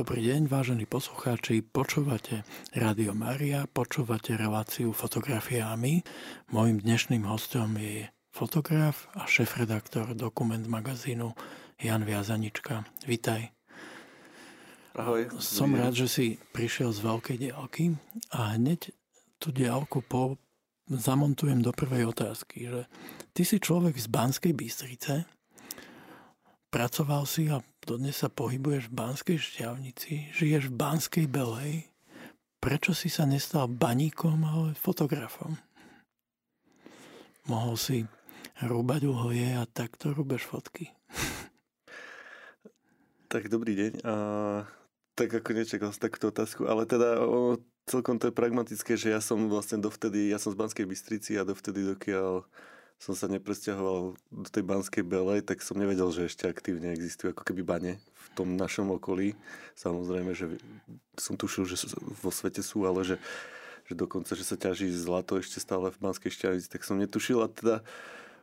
Dobrý deň, vážení poslucháči. Počúvate Rádio Maria, počúvate reláciu fotografiami. Mojím dnešným hostom je fotograf a šéf-redaktor dokument magazínu Jan Viazanička. Vítaj. Ahoj. Som rád, že si prišiel z veľkej diálky a hneď tú diálku po zamontujem do prvej otázky, že ty si človek z Banskej Bystrice, pracoval si a dodnes sa pohybuješ v Banskej šťavnici, žiješ v Banskej Belej. Prečo si sa nestal baníkom, ale fotografom? Mohol si rúbať uhoje a takto rúbeš fotky. Tak dobrý deň. A, tak ako nečakal som takúto otázku, ale teda o, celkom to je pragmatické, že ja som vlastne dovtedy, ja som z Banskej Bystrici a dovtedy, dokiaľ som sa nepresťahoval do tej Banskej Belej, tak som nevedel, že ešte aktívne existujú ako keby bane v tom našom okolí. Samozrejme, že som tušil, že vo svete sú, ale že, že dokonca, že sa ťaží zlato ešte stále v Banskej šťavici, tak som netušil a teda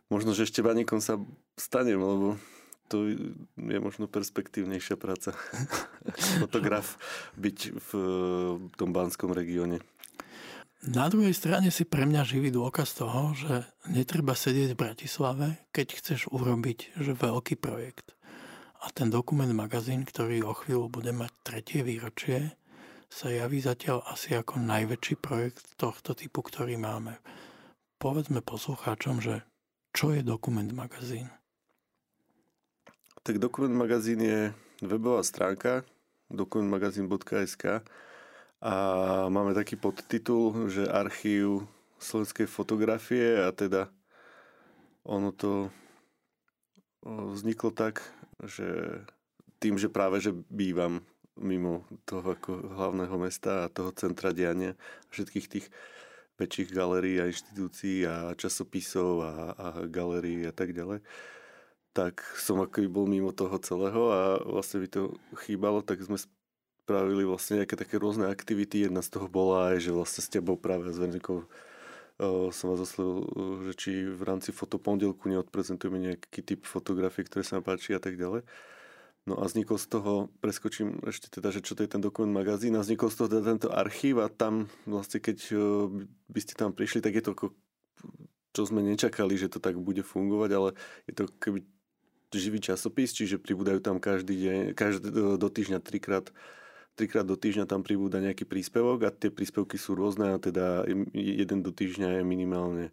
možno, že ešte baníkom sa stanem, lebo to je možno perspektívnejšia práca. Fotograf byť v tom banskom regióne. Na druhej strane si pre mňa živý dôkaz toho, že netreba sedieť v Bratislave, keď chceš urobiť že veľký projekt. A ten dokument magazín, ktorý o chvíľu bude mať tretie výročie, sa javí zatiaľ asi ako najväčší projekt tohto typu, ktorý máme. Povedzme poslucháčom, že čo je dokument magazín? Tak dokument magazín je webová stránka dokumentmagazín.sk a máme taký podtitul, že archív slovenskej fotografie a teda ono to vzniklo tak, že tým, že práve, že bývam mimo toho ako hlavného mesta a toho centra diania všetkých tých väčších galérií a inštitúcií a časopisov a, a galérií a tak ďalej, tak som ako bol mimo toho celého a vlastne by to chýbalo, tak sme spravili vlastne nejaké také rôzne aktivity. Jedna z toho bola aj, že vlastne s tebou práve s Vernikou uh, som vás oslovil, že či v rámci fotopondelku neodprezentujeme nejaký typ fotografie, ktoré sa nám páči a tak ďalej. No a vznikol z toho, preskočím ešte teda, že čo to je ten dokument magazín, a vznikol z toho teda tento archív a tam vlastne keď uh, by ste tam prišli, tak je to ako, čo sme nečakali, že to tak bude fungovať, ale je to keby živý časopis, čiže pribúdajú tam každý deň, každý, do týždňa trikrát trikrát do týždňa tam pribúda nejaký príspevok a tie príspevky sú rôzne a teda jeden do týždňa je minimálne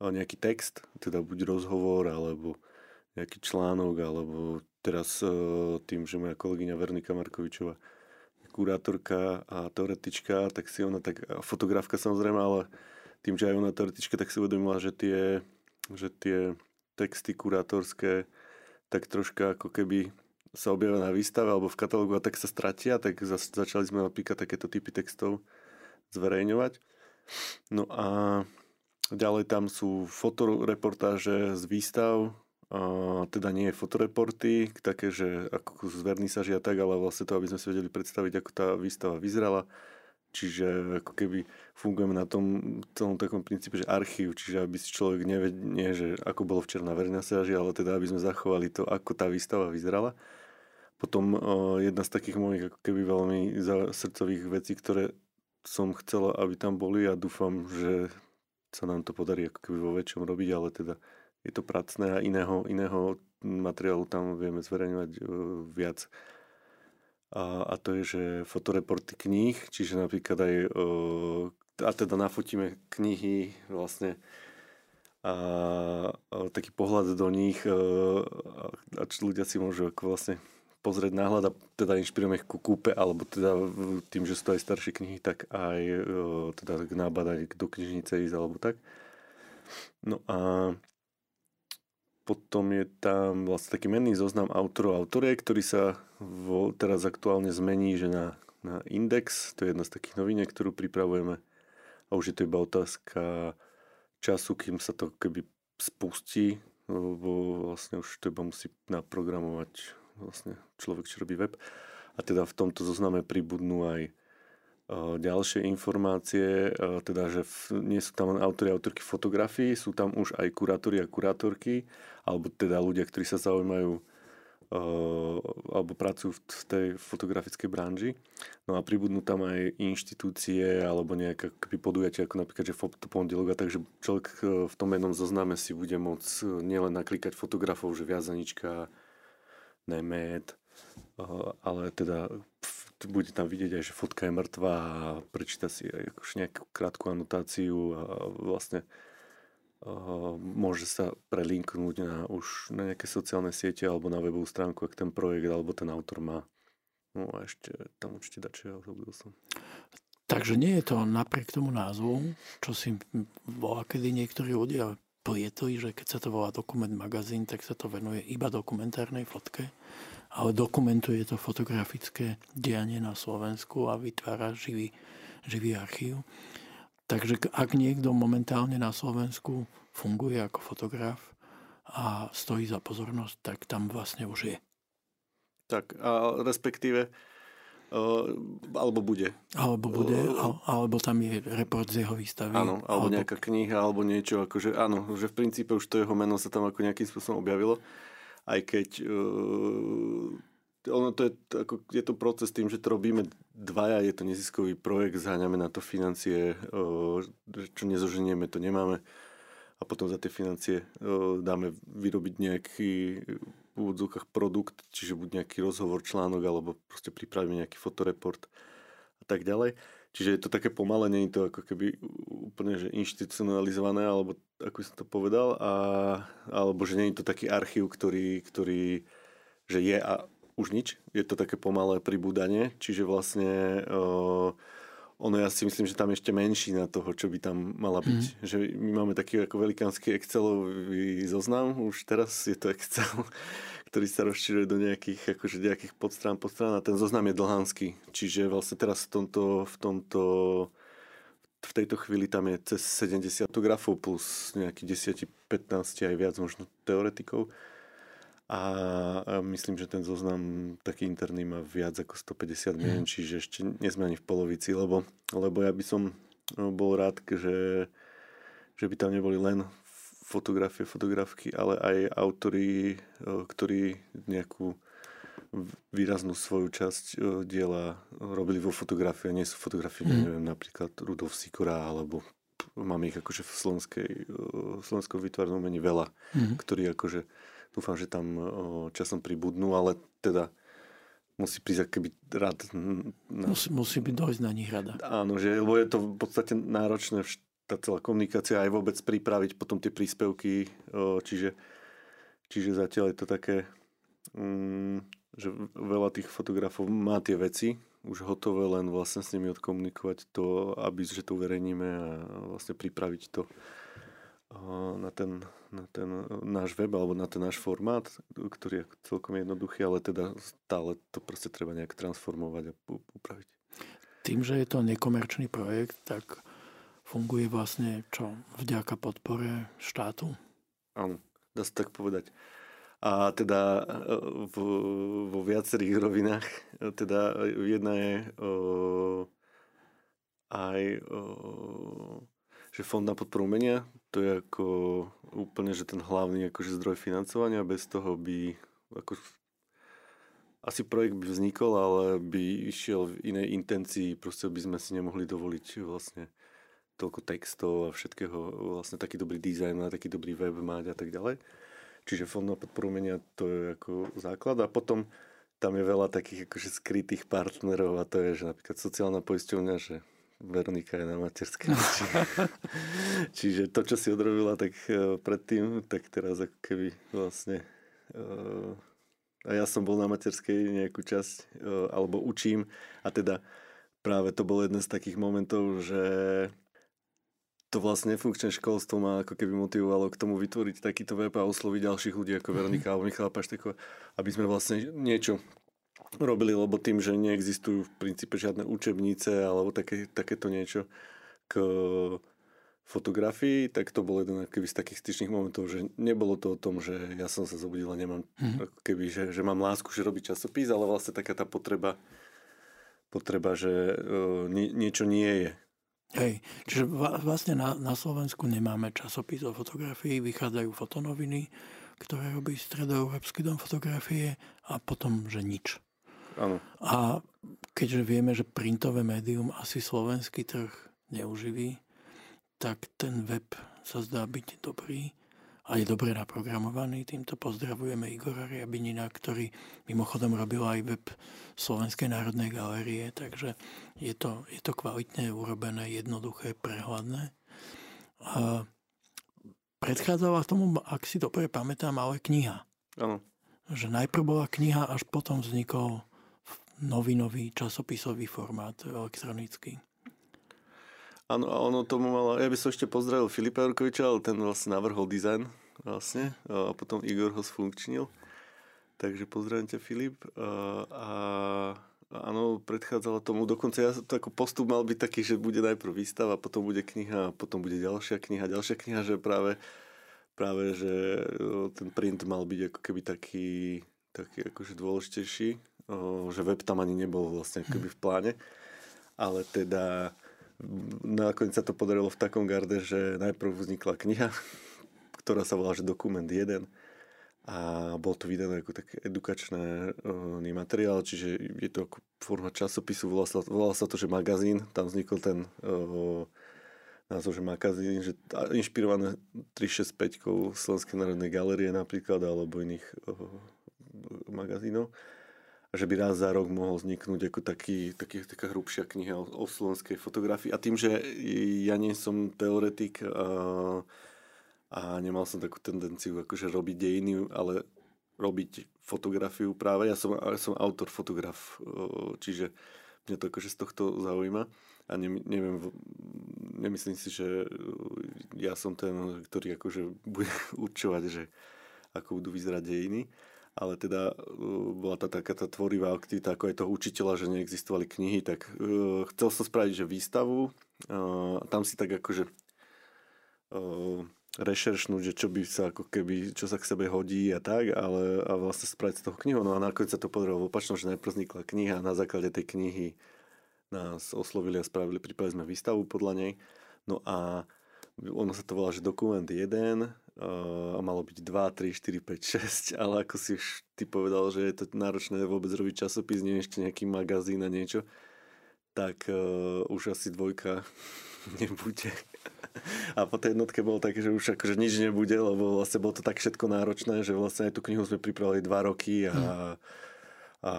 nejaký text, teda buď rozhovor alebo nejaký článok alebo teraz e, tým, že moja kolegyňa Vernika Markovičová kurátorka a teoretička, tak si ona tak, fotografka samozrejme, ale tým, že aj ona teoretička, tak si uvedomila, že tie, že tie texty kurátorské tak troška ako keby sa objavia na výstave alebo v katalógu a tak sa stratia, tak začali sme napríklad takéto typy textov zverejňovať. No a ďalej tam sú fotoreportáže z výstav, a teda nie fotoreporty, také, že ako z vernisažia tak, ale vlastne to, aby sme si vedeli predstaviť, ako tá výstava vyzerala. Čiže ako keby fungujeme na tom celom takom princípe, že archív, čiže aby si človek nevedie, že ako bolo včera na vernisaži, ale teda aby sme zachovali to, ako tá výstava vyzerala. Potom jedna z takých mojich ako keby veľmi srdcových vecí, ktoré som chcela, aby tam boli a dúfam, že sa nám to podarí ako keby vo väčšom robiť, ale teda je to pracné a iného, iného materiálu tam vieme zverejňovať viac. A, a to je, že fotoreporty kníh, čiže napríklad aj a teda nafotíme knihy vlastne a, a taký pohľad do nich a, a ľudia si môžu ako vlastne pozrieť náhľad a teda inšpirujeme ich ku kúpe, alebo teda tým, že sú to aj staršie knihy, tak aj teda k nábadať do knižnice ísť alebo tak. No a potom je tam vlastne taký menný zoznam autorov a autoriek, ktorý sa vo, teraz aktuálne zmení, že na, na index, to je jedna z takých noviniek, ktorú pripravujeme. A už je to iba otázka času, kým sa to keby spustí, lebo vlastne už to iba musí naprogramovať vlastne človek, čo robí web. A teda v tomto zozname pribudnú aj ďalšie informácie, teda, že nie sú tam len autori a autorky fotografií, sú tam už aj kurátori a kurátorky, alebo teda ľudia, ktorí sa zaujímajú alebo pracujú v tej fotografickej branži. No a pribudnú tam aj inštitúcie alebo nejaké podujatia, ako napríklad, že a takže človek v tom jednom zozname si bude môcť nielen naklikať fotografov, že viazanička, nemet, ale teda bude tam vidieť aj, že fotka je mŕtva a prečíta si aj nejakú krátku anotáciu a vlastne uh, môže sa prelinknúť na už na nejaké sociálne siete alebo na webovú stránku, ak ten projekt alebo ten autor má. No a ešte tam určite dačo, ja som. Takže nie je to napriek tomu názvu, čo si volá, kedy niektorí ľudia plietli, že keď sa to volá dokument magazín, tak sa to venuje iba dokumentárnej fotke ale dokumentuje to fotografické dianie na Slovensku a vytvára živý, živý archív. Takže ak niekto momentálne na Slovensku funguje ako fotograf a stojí za pozornosť, tak tam vlastne už je. Tak a respektíve alebo bude. Alebo bude, uh, alebo tam je report z jeho výstavy. Áno, alebo, alebo nejaká kniha, alebo niečo, akože áno, že v princípe už to jeho meno sa tam ako nejakým spôsobom objavilo aj keď uh, ono to je, ako, je to proces tým, že to robíme dvaja, je to neziskový projekt, zháňame na to financie, čo nezoženieme, to nemáme a potom za tie financie dáme vyrobiť nejaký úvodzovkách produkt, čiže buď nejaký rozhovor, článok, alebo proste pripravíme nejaký fotoreport a tak ďalej. Čiže je to také pomalé, nie je to ako keby úplne že inštitucionalizované, alebo ako som to povedal, a, alebo že nie je to taký archív, ktorý, ktorý že je a už nič. Je to také pomalé pribúdanie, čiže vlastne uh, ono ja si myslím, že tam ešte menší na toho, čo by tam mala byť. Mm. Že my máme taký ako velikánsky Excelový zoznam, už teraz je to Excel, ktorý sa rozširuje do nejakých, akože nejakých podstrán, podstrán a ten zoznam je dlhanský. Čiže vlastne teraz v tomto, v tomto v tejto chvíli tam je cez 70 fotografov plus nejakých 10-15 aj viac možno teoretikov. A, myslím, že ten zoznam taký interný má viac ako 150 mien, mm. čiže ešte nie sme ani v polovici, lebo, lebo ja by som no, bol rád, že, že by tam neboli len fotografie, fotografky, ale aj autory, ktorí nejakú výraznú svoju časť diela robili vo fotografii a nie sú fotografie, mm. neviem, napríklad Rudolf Sikora alebo máme ich akože v slovenskej, slovenskom vytvarnom mení veľa, mm. ktorí akože dúfam, že tam časom pribudnú, ale teda musí prísť keby rád. Na... Musí, musí byť dojsť na nich rada. Áno, že, lebo je to v podstate náročné tá celá komunikácia aj vôbec pripraviť potom tie príspevky, čiže, čiže zatiaľ je to také, mm, že veľa tých fotografov má tie veci už hotové, len vlastne s nimi odkomunikovať to, aby že to uverejníme a vlastne pripraviť to na ten, na ten náš web alebo na ten náš formát, ktorý je celkom jednoduchý, ale teda stále to proste treba nejak transformovať a upraviť. Tým, že je to nekomerčný projekt, tak funguje vlastne čo? Vďaka podpore štátu? Áno, dá sa tak povedať. A teda e, v, vo viacerých rovinách, e, teda jedna je o, aj o, že fond na podporu umenia, to je ako úplne, že ten hlavný akože zdroj financovania, bez toho by ako, asi projekt by vznikol, ale by išiel v inej intencii, proste by sme si nemohli dovoliť vlastne toľko textov a všetkého, vlastne taký dobrý dizajn a taký dobrý web mať a tak ďalej. Čiže fond na podporu umenia to je ako základ a potom tam je veľa takých akože skrytých partnerov a to je, že napríklad sociálna poisťovňa, že Veronika je na materskej. Čiže, čiže to, čo si odrobila tak uh, predtým, tak teraz ako keby vlastne uh, a ja som bol na materskej nejakú časť, uh, alebo učím a teda práve to bol jeden z takých momentov, že to vlastne funkčné školstvo ma ako keby motivovalo k tomu vytvoriť takýto web a osloviť ďalších ľudí ako Veronika alebo Michala Pašteko, aby sme vlastne niečo robili, lebo tým, že neexistujú v princípe žiadne učebnice alebo také, takéto niečo k fotografii, tak to bol jeden keby z takých styčných momentov, že nebolo to o tom, že ja som sa zobudil a nemám, mm. keby, že, že mám lásku, že robiť časopis, ale vlastne taká tá potreba, potreba, že uh, nie, niečo nie je Hej, čiže vlastne na, na Slovensku nemáme časopis o fotografii, vychádzajú fotonoviny, ktoré robí Stredoeurópsky dom fotografie a potom, že nič. Áno. A keďže vieme, že printové médium asi slovenský trh neuživí, tak ten web sa zdá byť dobrý a je dobre naprogramovaný. Týmto pozdravujeme Igora Riabinina, ktorý mimochodom robil aj web Slovenskej národnej galérie, takže je to, je to kvalitne urobené, jednoduché, prehľadné. A predchádzala tomu, ak si dobre pamätám, ale kniha. Áno. Že najprv bola kniha, až potom vznikol novinový časopisový formát elektronický. Áno, a ono tomu malo, ja by som ešte pozdravil Filipa Jurkoviča, ale ten vlastne navrhol dizajn vlastne a potom Igor ho sfunkčnil. Takže pozdravím ťa Filip. A, áno, predchádzala tomu, dokonca ja to ako postup mal byť taký, že bude najprv výstava, potom bude kniha, potom bude ďalšia kniha, ďalšia kniha, že práve, práve že ten print mal byť ako keby taký, taký akože dôležitejší, že web tam ani nebol vlastne akoby v pláne, ale teda nakoniec sa to podarilo v takom garde, že najprv vznikla kniha, ktorá sa volá, že Dokument 1 a bol to vydané ako taký edukačný materiál, čiže je to ako forma časopisu, volá sa, volá sa to, že magazín, tam vznikol ten uh, názov, že magazín, že inšpirované 365 Slovenskej národnej galerie napríklad, alebo iných uh, magazínov že by raz za rok mohol vzniknúť ako taký, taký, taká hrubšia kniha o, o slovenskej fotografii. A tým, že ja nie som teoretik a, nemal som takú tendenciu akože robiť dejiny, ale robiť fotografiu práve. Ja som, som autor, fotograf, čiže mňa to akože z tohto zaujíma. A ne, neviem, nemyslím si, že ja som ten, ktorý akože bude určovať, že ako budú vyzerať dejiny ale teda uh, bola tá taká tá tvorivá aktivita ako aj toho učiteľa, že neexistovali knihy, tak uh, chcel som spraviť, že výstavu uh, tam si tak akože uh, rešeršnúť, že čo by sa ako keby, čo sa k sebe hodí a tak, ale a vlastne spraviť z toho knihu. No a nakoniec sa to podarilo opačnom, že najprv vznikla kniha a na základe tej knihy nás oslovili a spravili, pripravili sme výstavu podľa nej. No a ono sa to volá, že dokument 1 a malo byť 2, 3, 4, 5, 6, ale ako si už ty povedal, že je to náročné vôbec robiť časopis, nie ešte nejaký magazín a niečo, tak uh, už asi dvojka nebude. A po tej jednotke bolo také, že už akože nič nebude, lebo vlastne bolo to tak všetko náročné, že vlastne aj tú knihu sme pripravili dva roky a, hmm. a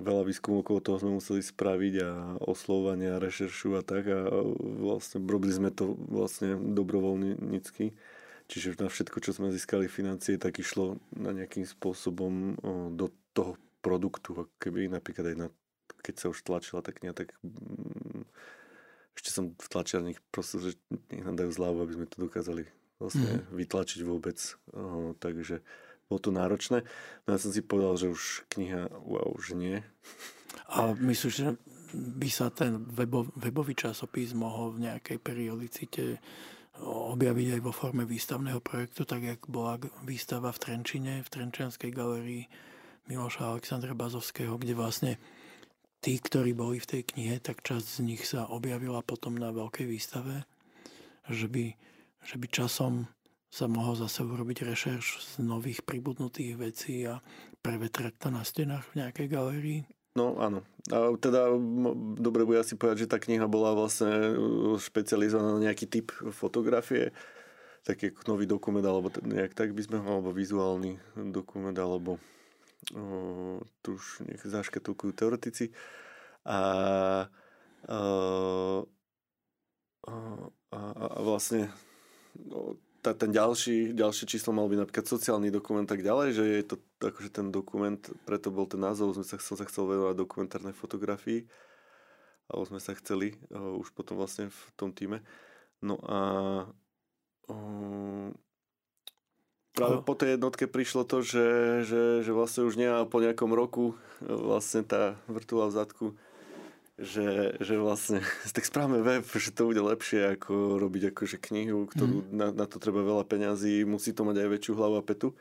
veľa výskumov okolo toho sme museli spraviť a oslovania, rešeršu a tak a vlastne robili sme to vlastne dobrovoľnícky. Čiže na všetko, čo sme získali financie, tak išlo na nejakým spôsobom do toho produktu, keby napríklad aj na, keď sa už tlačila tá kniha, tak mm, ešte som v tlačiarních proste, že nech nám dajú zľavu, aby sme to dokázali vlastne mm. vytlačiť vôbec. O, takže bolo to náročné. No ja som si povedal, že už kniha, wow, už nie. A myslíš, že by sa ten webo, webový časopis mohol v nejakej periodicite objaviť aj vo forme výstavného projektu, tak jak bola výstava v Trenčine, v Trenčianskej galerii Miloša Alexandra Bazovského, kde vlastne tí, ktorí boli v tej knihe, tak časť z nich sa objavila potom na veľkej výstave, že by, že by časom sa mohol zase urobiť rešerš z nových pribudnutých vecí a prevetrať to na stenách v nejakej galérii. No áno. A teda dobre bude asi povedať, že tá kniha bola vlastne uh, špecializovaná na nejaký typ fotografie, taký nový dokument, alebo nejak tak by sme ho, alebo vizuálny dokument, alebo o, tu už nech zaškatulkujú teoretici. A, a, a, a vlastne no, tá, ten ďalší, ďalšie číslo mal byť napríklad sociálny dokument tak ďalej, že je to akože ten dokument, preto bol ten názov, sme sa, som sa chcel venovať dokumentárnej fotografii, alebo sme sa chceli uh, už potom vlastne v tom týme. No a uh, práve po tej jednotke prišlo to, že, že, že vlastne už nie po nejakom roku vlastne tá vrtula v zadku že, že vlastne tak správame web, že to bude lepšie ako robiť akože knihu, ktorú mm. na, na to treba veľa peňazí, musí to mať aj väčšiu hlavu a petu.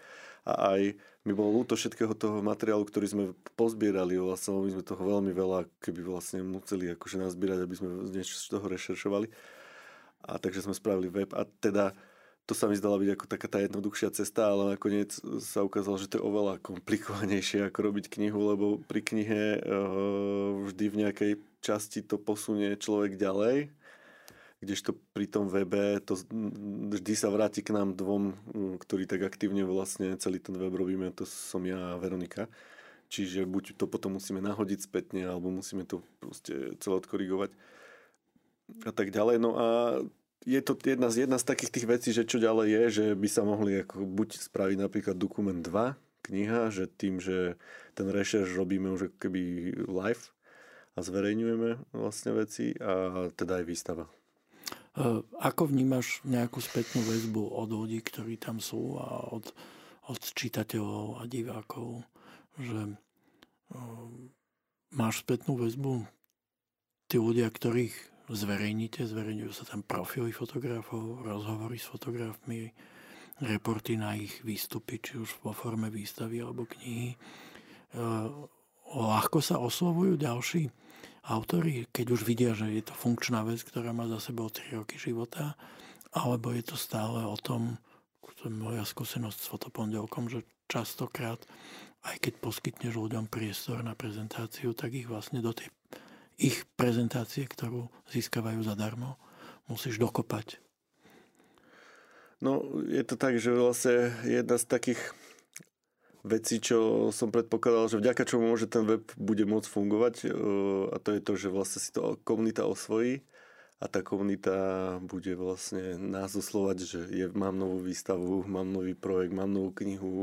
A aj mi bolo ľúto všetkého toho materiálu, ktorý sme pozbierali, vlastne my sme toho veľmi veľa, keby vlastne museli akože nazbierať, aby sme niečo z toho rešeršovali. A takže sme spravili web a teda to sa mi zdala byť ako taká tá jednoduchšia cesta, ale nakoniec sa ukázalo, že to je oveľa komplikovanejšie ako robiť knihu, lebo pri knihe uh, vždy v nejakej časti to posunie človek ďalej, kdežto pri tom webe to vždy sa vráti k nám dvom, ktorí tak aktívne vlastne celý ten web robíme, to som ja a Veronika. Čiže buď to potom musíme nahodiť spätne, alebo musíme to proste celé odkorigovať a tak ďalej. No a je to jedna z, jedna z takých tých vecí, že čo ďalej je, že by sa mohli ako buď spraviť napríklad dokument 2, kniha, že tým, že ten rešerš robíme už keby live a zverejňujeme vlastne veci a teda aj výstava. E, ako vnímaš nejakú spätnú väzbu od ľudí, ktorí tam sú a od, od čitateľov a divákov, že um, máš spätnú väzbu tí ľudia, ktorých zverejníte, zverejňujú sa tam profily fotografov, rozhovory s fotografmi, reporty na ich výstupy, či už vo forme výstavy alebo knihy. E, ľahko sa oslovujú ďalší autory, keď už vidia, že je to funkčná vec, ktorá má za sebou 3 roky života, alebo je to stále o tom, to je moja skúsenosť s fotopondelkom, že častokrát, aj keď poskytneš ľuďom priestor na prezentáciu, tak ich vlastne do tej ich prezentácie, ktorú získavajú zadarmo, musíš dokopať. No, je to tak, že vlastne jedna z takých vecí, čo som predpokladal, že vďaka čomu môže ten web bude môcť fungovať e, a to je to, že vlastne si to komunita osvojí a tá komunita bude vlastne nás oslovať, že je, mám novú výstavu, mám nový projekt, mám novú knihu,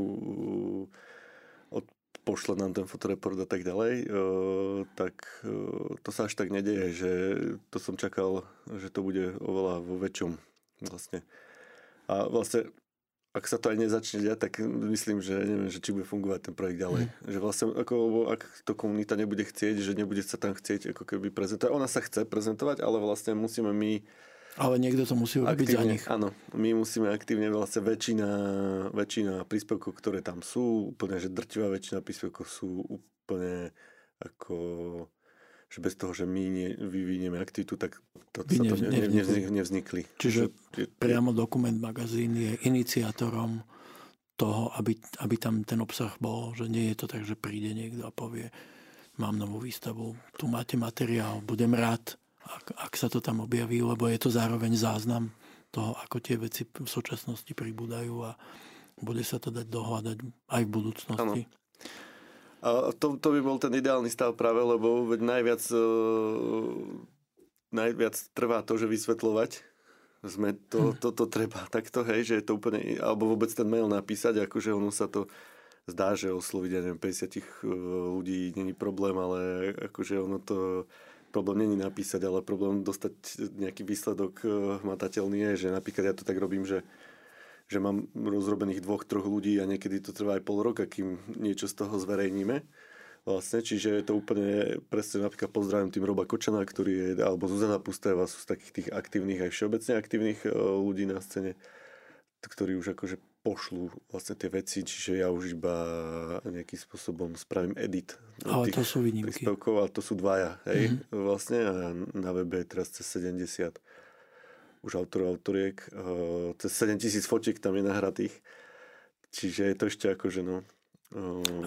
pošle nám ten fotoreport a tak ďalej, e, tak e, to sa až tak nedeje, že to som čakal, že to bude oveľa vo väčšom vlastne. A vlastne ak sa to aj nezačne diať, tak myslím, že neviem, že či bude fungovať ten projekt ďalej. Mm. Že vlastne, ako, ak to komunita nebude chcieť, že nebude sa tam chcieť ako keby prezentovať. Ona sa chce prezentovať, ale vlastne musíme my ale niekto to musí urobiť za nich. Áno, my musíme aktívne, vlastne väčšina, väčšina príspevkov, ktoré tam sú, úplne, že drtivá väčšina príspevkov sú úplne ako že bez toho, že my nie, vyvinieme aktivitu, tak to, sa to ne, nevznikli. nevznikli. Čiže že, priamo dokument magazín je iniciátorom toho, aby, aby tam ten obsah bol, že nie je to tak, že príde niekto a povie, mám novú výstavu, tu máte materiál, budem rád, ak, ak sa to tam objaví, lebo je to zároveň záznam toho, ako tie veci v súčasnosti pribúdajú a bude sa to dať dohľadať aj v budúcnosti. Ano. A to, to by bol ten ideálny stav práve, lebo veď najviac, uh, najviac trvá to, že vysvetľovať. Sme to, hm. to, to treba takto, hej, že je to úplne, alebo vôbec ten mail napísať, akože ono sa to zdá, že osloviť, ja neviem, 50 e, ľudí není problém, ale akože ono to problém není napísať, ale problém dostať nejaký výsledok eh, hmatateľný je, že napríklad ja to tak robím, že že mám rozrobených dvoch, troch ľudí a niekedy to trvá aj pol roka, kým niečo z toho zverejníme. Vlastne, čiže je to úplne presne napríklad pozdravím tým Roba Kočana, ktorý je, alebo Zuzana Pustajová sú z takých tých aktívnych aj všeobecne aktívnych eh, ľudí na scéne, ktorí už akože pošlú vlastne tie veci, čiže ja už iba nejakým spôsobom spravím edit. Ale to sú výnimky. A to sú dvaja, hej, mm-hmm. vlastne a na webe je teraz cez 70 už autorov, autoriek, cez 7 tisíc fotiek tam je nahratých, čiže je to ešte akože no...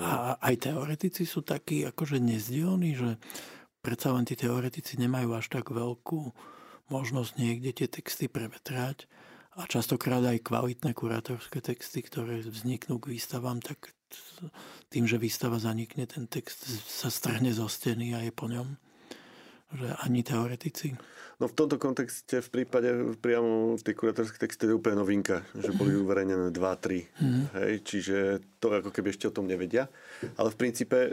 A aj teoretici sú takí akože nezdielní, že predsa len tí teoretici nemajú až tak veľkú možnosť niekde tie texty prevetrať a častokrát aj kvalitné kurátorské texty, ktoré vzniknú k výstavám, tak tým, že výstava zanikne, ten text sa strhne zo steny a je po ňom. Že ani teoretici. No v tomto kontexte v prípade priamo tie kurátorské texty je úplne novinka, že boli mhm. uverejnené 2-3. Mm-hmm. Hej, čiže to ako keby ešte o tom nevedia. Ale v princípe e,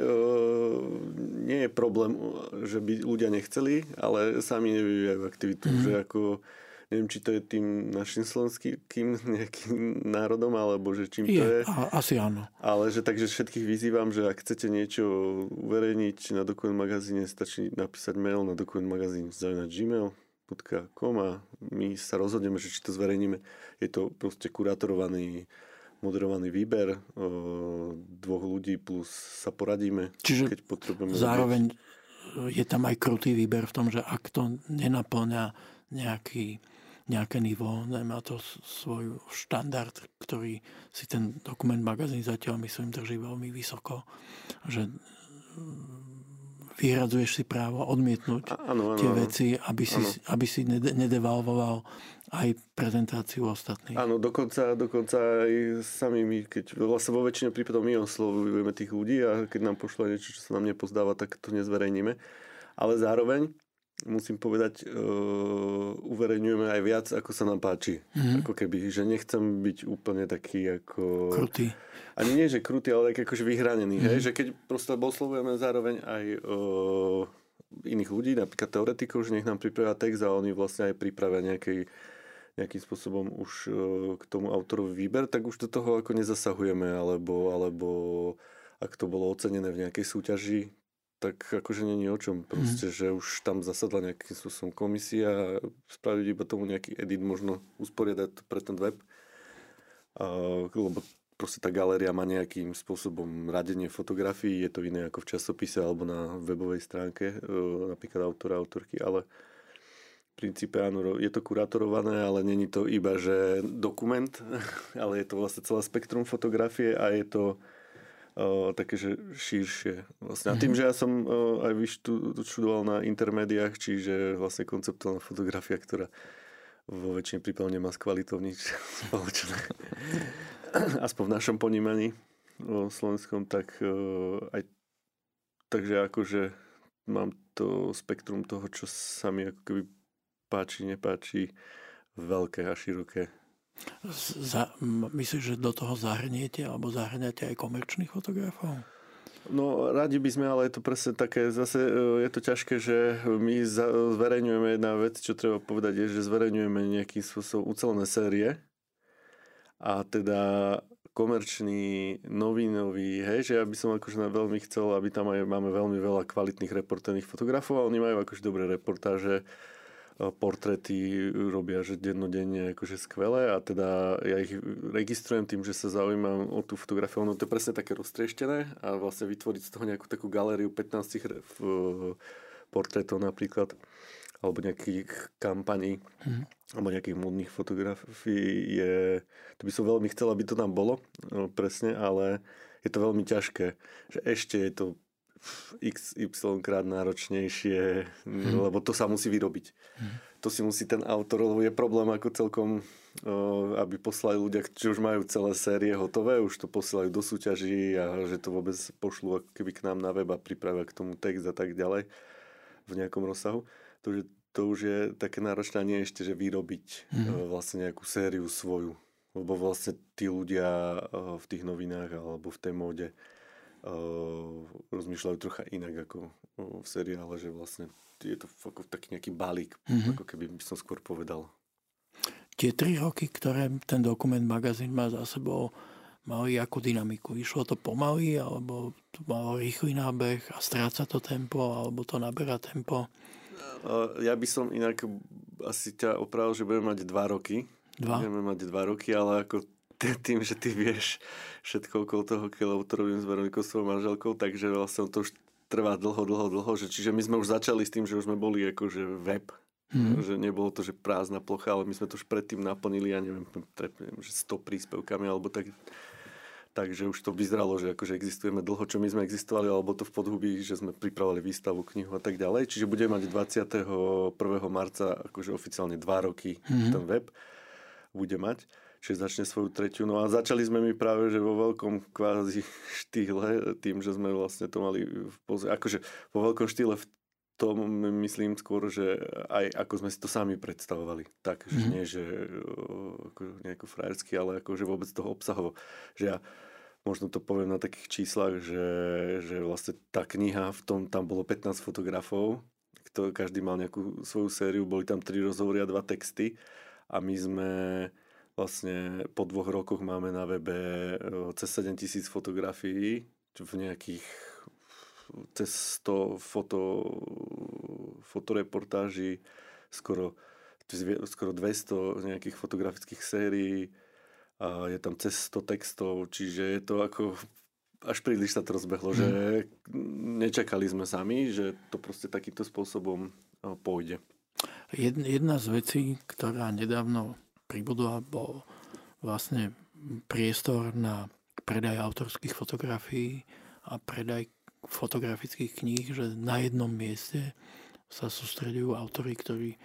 nie je problém, že by ľudia nechceli, ale sami nevyvíjajú aktivitu. Mm-hmm. Že ako neviem, či to je tým našim slovenským nejakým národom, alebo že čím je, to je. asi áno. Ale že takže všetkých vyzývam, že ak chcete niečo uverejniť na dokument magazíne, stačí napísať mail na dokument magazín gmail.com a my sa rozhodneme, že či to zverejníme. Je to proste kurátorovaný moderovaný výber dvoch ľudí plus sa poradíme, Čiže keď potrebujeme. Zároveň robiť. je tam aj krutý výber v tom, že ak to nenaplňa nejaký nejaké nivo, nemá to svoj štandard, ktorý si ten dokument magazín zatiaľ myslím drží veľmi vysoko, že vyhradzuješ si právo odmietnúť ano, ano, tie ano. veci, aby si, aby si nedevalvoval aj prezentáciu ostatných. Áno, dokonca, dokonca aj sami my, keď vlastne vo väčšine prípadov my oslovujeme tých ľudí a keď nám pošle niečo, čo sa nám nepozdáva, tak to nezverejníme. Ale zároveň musím povedať, uh, uverejňujeme aj viac, ako sa nám páči. Mm-hmm. Ako keby, že nechcem byť úplne taký ako... Krutý. Ani nie, že krutý, ale taký akože vyhranený. Mm-hmm. Hej? Že keď proste oslovujeme zároveň aj uh, iných ľudí, napríklad teoretikov, že nech nám pripravia text a oni vlastne aj pripravia nejaký, nejakým spôsobom už uh, k tomu autorovi výber, tak už do toho ako nezasahujeme, alebo, alebo ak to bolo ocenené v nejakej súťaži, tak akože není o čom. Proste, mm. že už tam zasadla nejakým spôsobom komisia, spraviť iba tomu nejaký edit, možno usporiadať pre ten web. Uh, lebo proste tá galéria má nejakým spôsobom radenie fotografií, je to iné ako v časopise alebo na webovej stránke, uh, napríklad autora, autorky, ale v princípe áno, je to kurátorované, ale není to iba, že dokument, ale je to vlastne celé spektrum fotografie a je to také, že širšie. Vlastne. A tým, že ja som aj vyštudoval na intermédiách, čiže vlastne konceptuálna fotografia, ktorá vo väčšine prípadov nemá s kvalitou nič spoločné. Aspoň v našom ponímaní o slovenskom, tak aj takže akože mám to spektrum toho, čo sa mi ako keby páči, nepáči, veľké a široké. Za, myslíš, že do toho zahrniete alebo zahrňate aj komerčných fotografov? No radi by sme, ale je to presne také, zase e, je to ťažké, že my zverejňujeme jedna vec, čo treba povedať, je, že zverejňujeme nejakým spôsobom ucelené série a teda komerčný, novinový, hej, že ja by som akože veľmi chcel, aby tam aj máme veľmi veľa kvalitných reportérnych fotografov a oni majú akože dobré reportáže, portréty robia, že dennodenne akože skvelé a teda ja ich registrujem tým, že sa zaujímam o tú fotografiu. Ono to je presne také roztrieštené a vlastne vytvoriť z toho nejakú takú galériu 15 portrétov napríklad alebo nejakých kampaní mm. alebo nejakých modných fotografií je, to by som veľmi chcel, aby to tam bolo no, presne, ale je to veľmi ťažké, že ešte je to XY krát náročnejšie, hmm. lebo to sa musí vyrobiť. Hmm. To si musí ten autor, lebo je problém ako celkom, aby poslali ľudia, čo už majú celé série hotové, už to posielajú do súťaží a že to vôbec pošlú keby k nám na web a pripravia k tomu text a tak ďalej v nejakom rozsahu. To, že, to už je také náročné nie ešte, že vyrobiť hmm. vlastne nejakú sériu svoju. Lebo vlastne tí ľudia v tých novinách alebo v tej móde rozmýšľajú trocha inak ako v seriále, že vlastne je to ako taký nejaký balík, mm-hmm. ako keby by som skôr povedal. Tie tri roky, ktoré ten dokument magazín má za sebou, mali akú dynamiku? Išlo to pomaly, alebo to malo rýchly nábeh a stráca to tempo, alebo to naberá tempo? Ja by som inak asi ťa opravil, že budeme mať dva roky. Dva? Budeme mať dva roky, ale ako tým, že ty vieš všetko okolo toho, keď to robím s Veronikou svojou manželkou, takže vlastne to už trvá dlho, dlho, dlho. Že, čiže my sme už začali s tým, že už sme boli akože web, Hmm. Že nebolo to, že prázdna plocha, ale my sme to už predtým naplnili, ja neviem, že 100 príspevkami alebo tak. Takže už to vyzeralo, že akože existujeme dlho, čo my sme existovali, alebo to v podhubí, že sme pripravili výstavu, knihu a tak ďalej. Čiže budeme mať 21. marca akože oficiálne 2 roky hmm. ten web. Bude mať čiže začne svoju tretiu. No a začali sme mi práve, že vo veľkom kvázi štýle, tým, že sme vlastne to mali v poze, akože vo veľkom štýle v tom myslím skôr, že aj ako sme si to sami predstavovali. Tak, že mm-hmm. nie, že ako nejako frajersky, ale ako, že vôbec toho obsahovo. Že ja možno to poviem na takých číslach, že, že vlastne tá kniha, v tom tam bolo 15 fotografov, kto, každý mal nejakú svoju sériu, boli tam tri rozhovory a dva texty a my sme Vlastne po dvoch rokoch máme na webe e, cez 7 tisíc fotografií v nejakých cez 100 foto, fotoreportáží, skoro, skoro 200 nejakých fotografických sérií a je tam cez 100 textov, čiže je to ako až príliš sa to rozbehlo, mm. že nečakali sme sami, že to proste takýmto spôsobom e, pôjde. Jedna z vecí, ktorá nedávno pribudla, bol vlastne priestor na predaj autorských fotografií a predaj fotografických kníh, že na jednom mieste sa sústredujú autory, ktorí,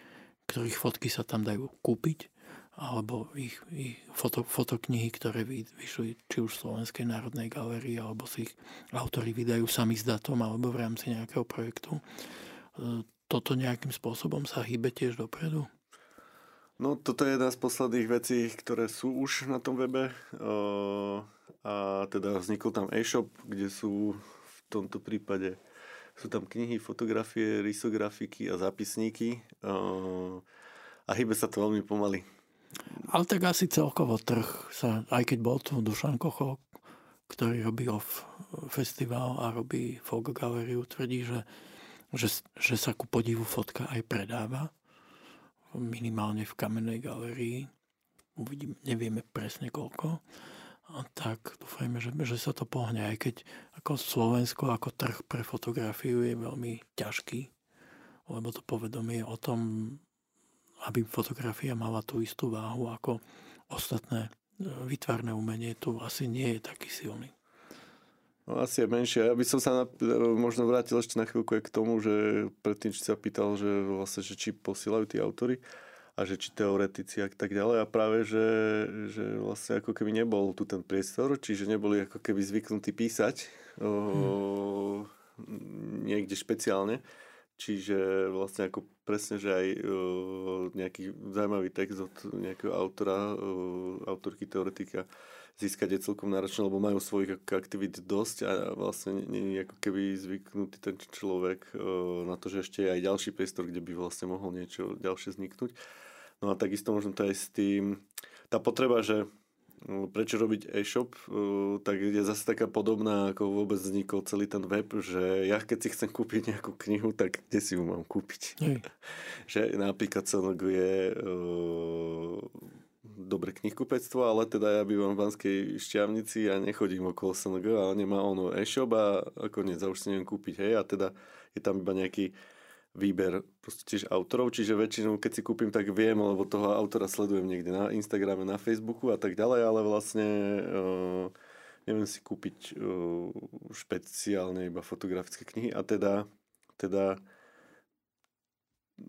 ktorých fotky sa tam dajú kúpiť alebo ich, ich foto, fotoknihy, ktoré vy, vyšli či už v Slovenskej národnej galerii, alebo si ich autory vydajú sami s datom, alebo v rámci nejakého projektu. E, toto nejakým spôsobom sa hýbe tiež dopredu? No, toto je jedna z posledných vecí, ktoré sú už na tom webe. A teda vznikol tam e-shop, kde sú v tomto prípade sú tam knihy, fotografie, risografiky a zápisníky. A hýbe sa to veľmi pomaly. Ale tak asi celkovo trh sa, aj keď bol tu Dušan Kocho, ktorý robí off festival a robí folk galériu, tvrdí, že, že, že sa ku podivu fotka aj predáva. Minimálne v kamennej galérii. Uvidím, nevieme presne koľko. A tak dúfajme, že, že sa to pohne, aj keď ako Slovensko, ako trh pre fotografiu je veľmi ťažký, lebo to povedomie o tom aby fotografia mala tú istú váhu ako ostatné e, vytvárne umenie, tu asi nie je taký silný. No asi je menšie. Ja by som sa na, možno vrátil ešte na chvíľku aj k tomu, že predtým, či sa pýtal, že vlastne, že či posielajú tí autory a že či teoretici a tak ďalej. A práve, že, že vlastne ako keby nebol tu ten priestor, čiže neboli ako keby zvyknutí písať o, hmm. niekde špeciálne Čiže vlastne ako presne, že aj uh, nejaký zaujímavý text od nejakého autora, uh, autorky, teoretika získať je celkom náročné, lebo majú svojich aktivít dosť a vlastne nie je ako keby zvyknutý ten človek uh, na to, že ešte je aj ďalší priestor, kde by vlastne mohol niečo ďalšie vzniknúť. No a takisto možno to aj s tým, tá potreba, že No, prečo robiť e-shop, tak je zase taká podobná, ako vôbec vznikol celý ten web, že ja keď si chcem kúpiť nejakú knihu, tak kde si ju mám kúpiť? Mm. že napríklad Sonogu je uh, dobre knihkupectvo, ale teda ja bývam v Banskej šťavnici a nechodím okolo Sonogu, ale nemá ono e-shop a ako nie, za už si neviem kúpiť, hej, a teda je tam iba nejaký výber proste tiež autorov, čiže väčšinou keď si kúpim, tak viem, lebo toho autora sledujem niekde na Instagrame, na Facebooku a tak ďalej, ale vlastne uh, neviem si kúpiť uh, špeciálne iba fotografické knihy a teda, teda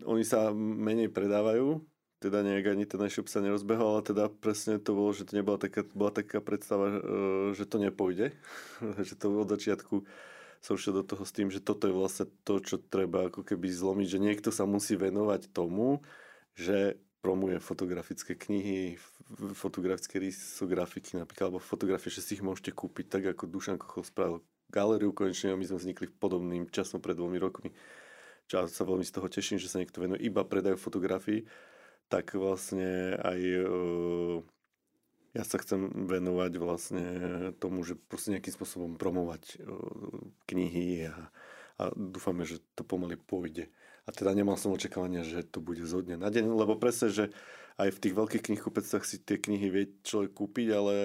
oni sa menej predávajú, teda nejak ani ten e-shop sa nerozbehol, ale teda presne to bolo, že to nebola taká, bola taká predstava, uh, že to nepôjde, že to od začiatku som šiel do toho s tým, že toto je vlastne to, čo treba ako keby zlomiť, že niekto sa musí venovať tomu, že promuje fotografické knihy, fotografické risografiky napríklad, alebo fotografie, že si ich môžete kúpiť, tak ako Dušan Kochov spravil galériu konečne my sme vznikli podobným časom pred dvomi rokmi. Čo sa veľmi z toho teším, že sa niekto venuje iba predaju fotografií, tak vlastne aj ja sa chcem venovať vlastne tomu, že proste nejakým spôsobom promovať knihy a, a dúfame, že to pomaly pôjde. A teda nemal som očakávania, že to bude zo dňa na deň, lebo presne, že aj v tých veľkých knihkupectvách si tie knihy vie človek kúpiť, ale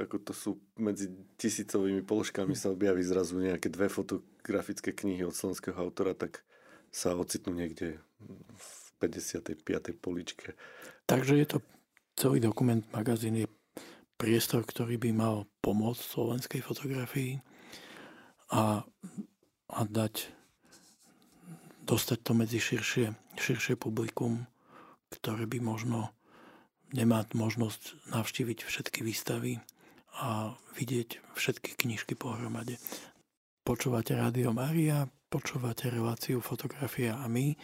ako to sú medzi tisícovými položkami sa objaví zrazu nejaké dve fotografické knihy od slovenského autora, tak sa ocitnú niekde v 55. poličke. Takže je to celý dokument, magazín je priestor, ktorý by mal pomôcť slovenskej fotografii a, a dať, dostať to medzi širšie, širšie publikum, ktoré by možno nemá možnosť navštíviť všetky výstavy a vidieť všetky knižky pohromade. Počúvate Rádio Maria, počúvate reláciu Fotografia a my.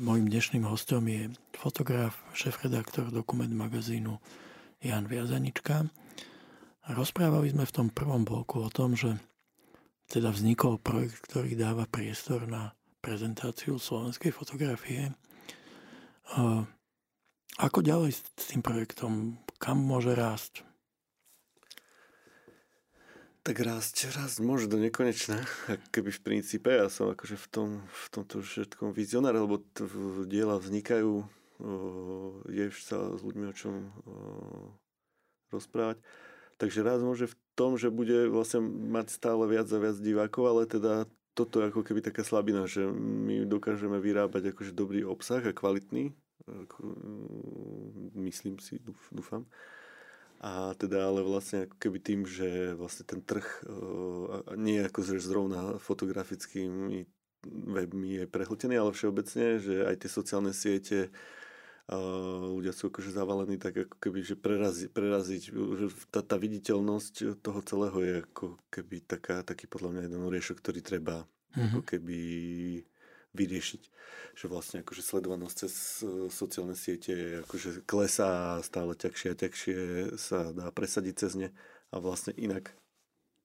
Mojím dnešným hostom je fotograf, šéf-redaktor dokument magazínu Jan Viazanička. Rozprávali sme v tom prvom bloku o tom, že teda vznikol projekt, ktorý dáva priestor na prezentáciu slovenskej fotografie. Ako ďalej s tým projektom? Kam môže rásť? Tak rásť, rásť môže do nekonečna, keby v princípe. Ja som akože v, tom, v tomto všetkom vizionár, lebo t- diela vznikajú je sa s ľuďmi o čom rozprávať. Takže raz môže v tom, že bude vlastne mať stále viac a viac divákov, ale teda toto je ako keby taká slabina, že my dokážeme vyrábať akože dobrý obsah a kvalitný, ako, myslím si, dúfam. A teda ale vlastne ako keby tým, že vlastne ten trh nie je ako zrovna fotografickým webmi je prehltený, ale všeobecne, že aj tie sociálne siete ľudia sú akože zavalení tak ako keby, že prerazi, preraziť, že tá, tá viditeľnosť toho celého je ako keby taká, taký podľa mňa jeden riešok, ktorý treba mm-hmm. ako keby vyriešiť. Že vlastne akože sledovanosť cez e, sociálne siete je akože klesá a stále ťažšie a ťažšie sa dá presadiť cez ne a vlastne inak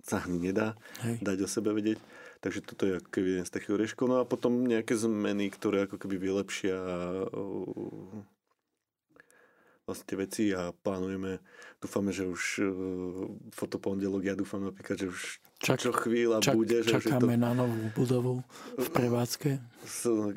sa ani nedá Hej. dať o sebe vedieť. Takže toto je ako keby jeden z takých rieškov. No a potom nejaké zmeny, ktoré ako keby vylepšia vlastne tie veci a plánujeme, dúfame, že už uh, fotopondelok, ja dúfam napríklad, že už Čak, čo chvíľa čak, bude. Že čakáme že to... na novú budovu v prevádzke.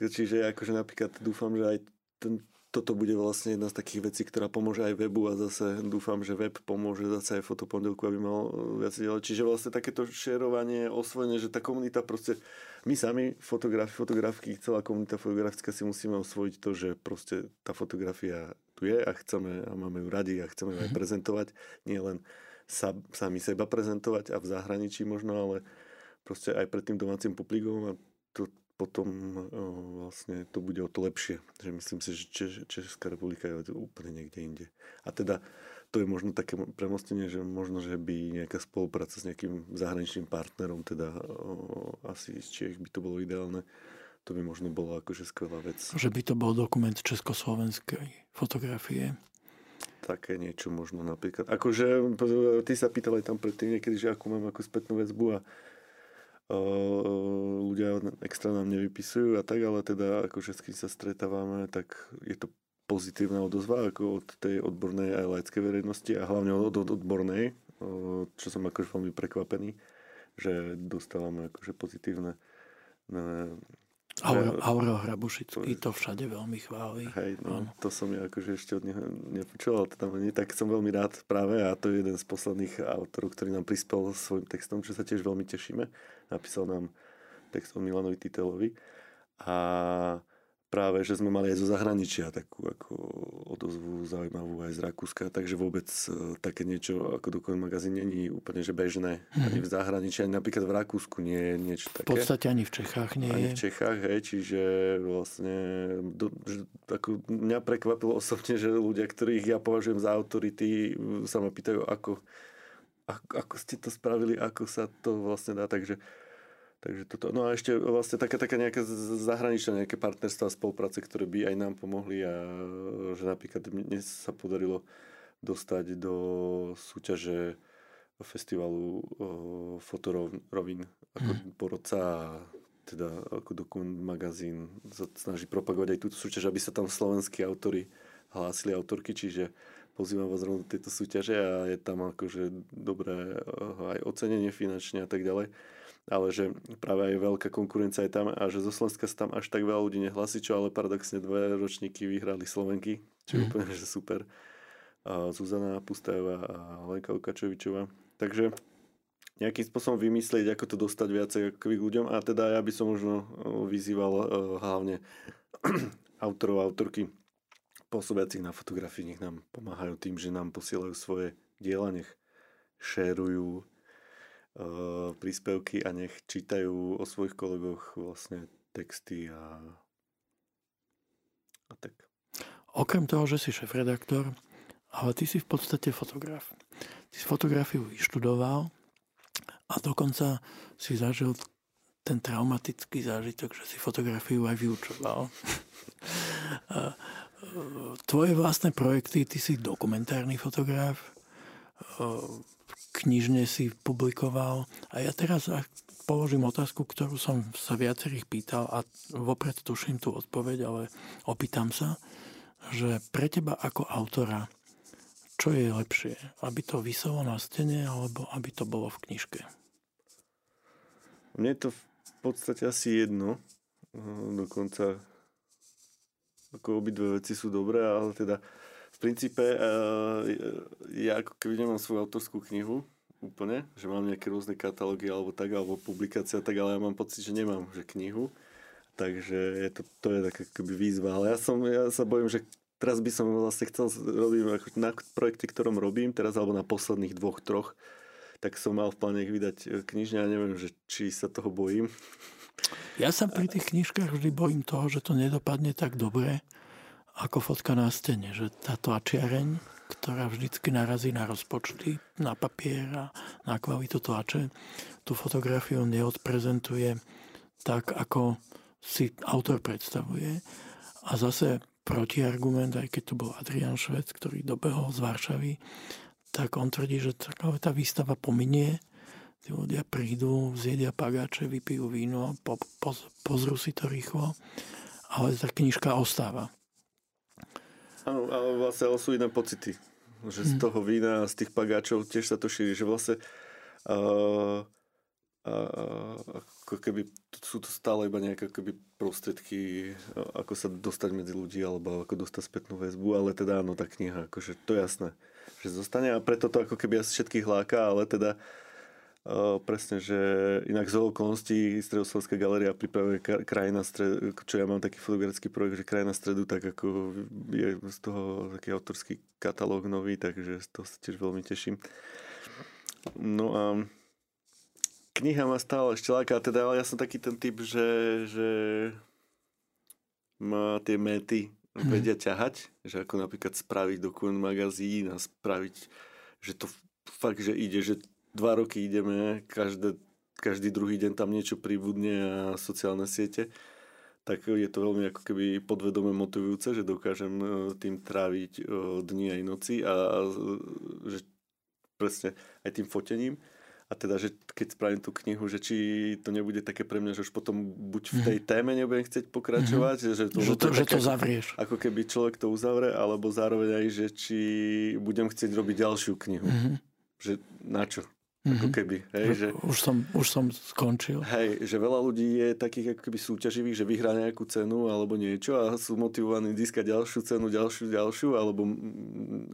Čiže akože napríklad dúfam, že aj ten, toto bude vlastne jedna z takých vecí, ktorá pomôže aj webu a zase dúfam, že web pomôže zase aj fotopondelku, aby mal viac ďalej. Čiže vlastne takéto šerovanie, osvojenie, že tá komunita proste, my sami fotografi, fotografky, celá komunita fotografická si musíme osvojiť to, že proste tá fotografia tu je a chceme a máme ju radi a chceme ju aj mhm. prezentovať. Nie len sa, sami seba prezentovať a v zahraničí možno, ale proste aj pred tým domácim publikom a to, potom vlastne to bude o to lepšie. Že myslím si, že Češ, Česká republika je úplne niekde inde. A teda to je možno také premostenie, že možno, že by nejaká spolupráca s nejakým zahraničným partnerom, teda o, asi z Čiech by to bolo ideálne, to by možno bolo akože skvelá vec. Že by to bol dokument československej fotografie. Také niečo možno napríklad. Akože ty sa pýtal aj tam predtým niekedy, že akú mám ako spätnú väzbu a ľudia extra nám nevypisujú a tak, ale teda akože keď sa stretávame, tak je to pozitívna odozva ako od tej odbornej aj laickej verejnosti a hlavne od, od odbornej, čo som akože veľmi prekvapený, že dostávame akože pozitívne Auro, Auro Hrabušický to všade veľmi chváli. Hej, no, to som ja akože ešte od neho nepočul, ale teda nie, tak som veľmi rád práve a to je jeden z posledných autorov, ktorý nám prispel svojim textom, čo sa tiež veľmi tešíme. Napísal nám text o Milanovi Titelovi a práve, že sme mali aj zo zahraničia takú ako odozvu zaujímavú aj z Rakúska, takže vôbec e, také niečo ako Dokument magazín není úplne že bežné. Hmm. Ani v zahraničí, ani napríklad v Rakúsku nie je niečo také. V podstate ani v Čechách nie ani v Čechách, hej, čiže vlastne do, že, ako mňa prekvapilo osobne, že ľudia, ktorých ja považujem za autority, sa ma pýtajú, ako, ako, ako ste to spravili, ako sa to vlastne dá, takže Takže toto. No a ešte vlastne taká, taká nejaká zahraničná nejaké partnerstva a spolupráce, ktoré by aj nám pomohli a že napríklad dnes sa podarilo dostať do súťaže festivalu fotorovín ako hmm. porodca a teda ako dokument magazín sa snaží propagovať aj túto súťaž, aby sa tam slovenskí autory hlásili autorky, čiže pozývam vás rovno do tejto súťaže a je tam akože dobré aj ocenenie finančne a tak ďalej ale že práve aj veľká konkurencia je tam a že zo Slovenska sa tam až tak veľa ľudí nehlasí, čo ale paradoxne dve ročníky vyhrali Slovenky, čo je mm. úplne že super. A Zuzana Pustajová a Lenka Lukačovičová. Takže nejakým spôsobom vymyslieť, ako to dostať viacej k ľuďom a teda ja by som možno vyzýval uh, hlavne autorov a autorky pôsobiacich na fotografii, nech nám pomáhajú tým, že nám posielajú svoje diela, nech šérujú príspevky a nech čítajú o svojich kolegoch vlastne texty a, a tak. Okrem toho, že si šéf-redaktor, ale ty si v podstate fotograf. Ty si fotografiu vyštudoval a dokonca si zažil ten traumatický zážitok, že si fotografiu aj vyučoval. Eh, tvoje vlastné projekty, ty si dokumentárny fotograf, eh, knižne si publikoval. A ja teraz položím otázku, ktorú som sa viacerých pýtal a vopred tuším tú odpoveď, ale opýtam sa, že pre teba ako autora, čo je lepšie? Aby to vyselo na stene, alebo aby to bolo v knižke? Mne je to v podstate asi jedno. Dokonca ako obidve veci sú dobré, ale teda princípe uh, ja ako keby nemám svoju autorskú knihu, úplne, že mám nejaké rôzne katalógy alebo tak, alebo publikácia tak, ale ja mám pocit, že nemám že knihu. Takže je to, to je taká keby výzva. Ale ja, som, ja sa bojím, že teraz by som vlastne chcel robiť na projekte, ktorom robím, teraz alebo na posledných dvoch, troch, tak som mal v pláne vydať e, knižne a neviem, že či sa toho bojím. Ja sa pri tých knižkách vždy bojím toho, že to nedopadne tak dobre, ako fotka na stene, že tá tlačiareň, ktorá vždycky narazí na rozpočty, na papier a na kvalitu tlače, tú fotografiu neodprezentuje tak, ako si autor predstavuje. A zase protiargument, aj keď tu bol Adrian Švec, ktorý dobehol z Varšavy, tak on tvrdí, že tá výstava pominie, tí ľudia prídu, zjedia pagáče, vypijú víno, po, po, pozrú si to rýchlo, ale tá knižka ostáva. Áno, ale vlastne ale sú iné pocity. Že z mhm. toho vína z tých pagáčov tiež sa to šíri. Že vlastne uh, uh, ako keby sú to stále iba nejaké keby prostriedky, ako sa dostať medzi ľudí alebo ako dostať spätnú väzbu, ale teda áno, tá kniha, akože to je jasné, že zostane a preto to ako keby asi všetkých láka, ale teda uh, presne, že inak z okolností Stredoslovská galéria pripravuje krajina stred, čo ja mám taký fotografický projekt, že krajina stredu, tak ako je z toho taký autorský katalóg nový, takže z toho sa tiež veľmi teším. No a kniha ma stále ešte láka, teda ale ja som taký ten typ, že, že má tie méty hmm. vedia ťahať, že ako napríklad spraviť dokument magazín a spraviť, že to fakt, že ide, že dva roky ideme, každé, každý druhý deň tam niečo pribudne a sociálne siete, tak je to veľmi ako keby podvedome motivujúce, že dokážem e, tým tráviť e, dni aj noci a, a že presne aj tým fotením. A teda, že keď spravím tú knihu, že či to nebude také pre mňa, že už potom buď v tej mhm. téme nebudem chcieť pokračovať, mm-hmm. že, to, že, to, že to zavrieš. Ako keby človek to uzavre, alebo zároveň aj, že či budem chcieť robiť ďalšiu knihu. Mm-hmm. Že na čo? Mm-hmm. Ako keby. Hej, že, už, som, už som skončil. Hej, že veľa ľudí je takých ako keby súťaživých, že vyhrá nejakú cenu alebo niečo a sú motivovaní získať ďalšiu cenu, ďalšiu, ďalšiu, alebo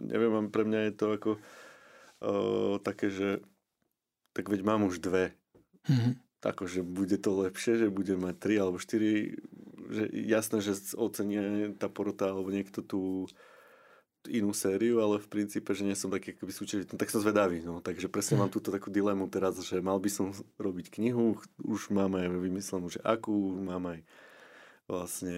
neviem, pre mňa je to ako uh, také, že tak veď mám už dve. Mm-hmm. Akože bude to lepšie, že budem mať tri alebo štyri. Že jasné, že ocenia tá porota alebo niekto tú inú sériu, ale v princípe, že nie som taký akoby súťažitý, no, tak som zvedavý. No. Takže presne mm. mám túto takú dilemu teraz, že mal by som robiť knihu, už mám aj vymyslenú, že akú, mám aj vlastne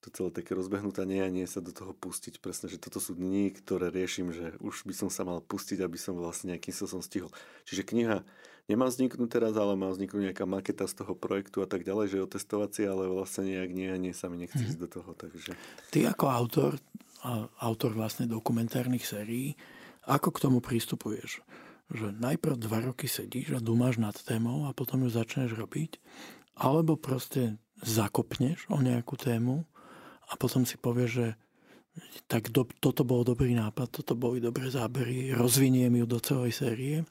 to celé také rozbehnuté nie a nie sa do toho pustiť. Presne, že toto sú dni, ktoré riešim, že už by som sa mal pustiť, aby som vlastne nejakým som stihol. Čiže kniha nemá vzniknúť teraz, ale má vzniknúť nejaká maketa z toho projektu a tak ďalej, že je otestovacie, ale vlastne nejak nie a nie sa mi nechce ísť do toho. Takže... Ty ako autor, autor vlastne dokumentárnych sérií, ako k tomu prístupuješ? Že najprv dva roky sedíš a dumáš nad témou a potom ju začneš robiť? Alebo proste zakopneš o nejakú tému a potom si povieš, že tak do, toto bol dobrý nápad, toto boli dobré zábery, rozviniem ju do celej série.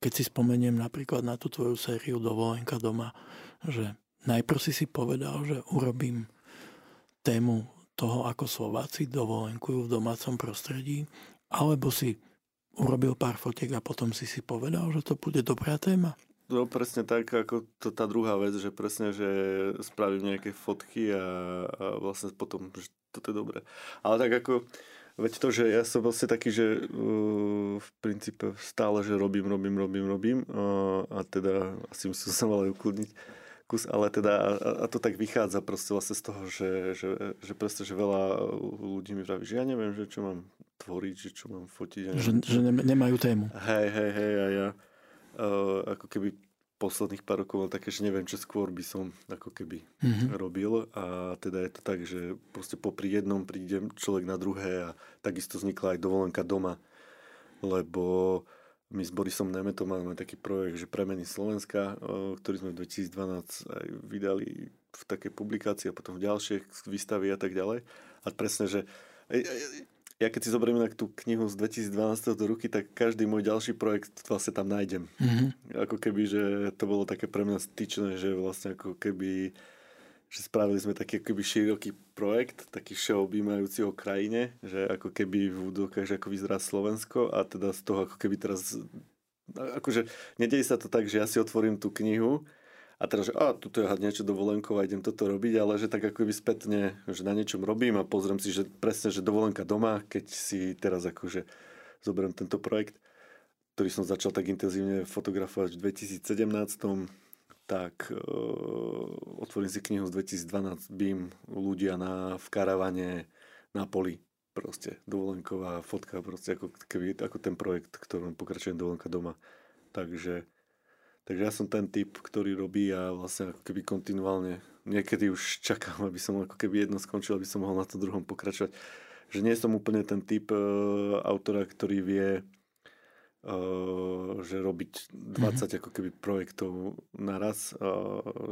Keď si spomeniem napríklad na tú tvoju sériu Dovolenka doma, že najprv si si povedal, že urobím tému toho, ako Slováci dovolenkujú v domácom prostredí, alebo si urobil pár fotiek a potom si si povedal, že to bude dobrá téma. No presne tak, ako to tá druhá vec, že presne, že spravím nejaké fotky a, a vlastne potom, že toto je dobré. Ale tak ako, veď to, že ja som vlastne taký, že uh, v princípe stále, že robím, robím, robím, robím uh, a teda asi musím sa mal aj ukludniť kus, ale teda a, a to tak vychádza proste vlastne z toho, že, že, že proste, že veľa ľudí mi vraví, že ja neviem, že čo mám tvoriť, že čo mám fotiť. Ja neviem, že, že nemajú tému. Hej, hej, hej, a ja uh, ako keby posledných pár rokov také, že neviem, čo skôr by som ako keby mm-hmm. robil a teda je to tak, že proste popri jednom príde človek na druhé a takisto vznikla aj dovolenka doma, lebo my s Borisom Nemetom máme taký projekt, že Premeny Slovenska, ktorý sme v 2012 aj vydali v takej publikácii a potom v ďalšie výstavy a tak ďalej. A presne, že ja keď si zoberiem tú knihu z 2012 do ruky, tak každý môj ďalší projekt vlastne tam nájdem. Mm-hmm. Ako keby, že to bolo také pre mňa styčné, že vlastne ako keby že spravili sme taký keby široký projekt, taký všeobjímajúci o krajine, že ako keby v údokách, ako vyzerá Slovensko a teda z toho ako keby teraz akože nedej sa to tak, že ja si otvorím tú knihu a teraz, že a, tuto je niečo dovolenkov a idem toto robiť, ale že tak ako by spätne, že na niečom robím a pozriem si, že presne, že dovolenka doma, keď si teraz akože zoberiem tento projekt, ktorý som začal tak intenzívne fotografovať v 2017, tak uh, otvorím si knihu z 2012, Bím, ľudia na, v karavane na poli, proste dovolenková fotka, proste ako, ako ten projekt, ktorom pokračujem dovolenka doma. Takže Takže ja som ten typ, ktorý robí a vlastne ako keby kontinuálne niekedy už čakám, aby som ako keby jedno skončil, aby som mohol na to druhom pokračovať. Že nie som úplne ten typ uh, autora, ktorý vie že robiť 20 mm-hmm. ako keby projektov naraz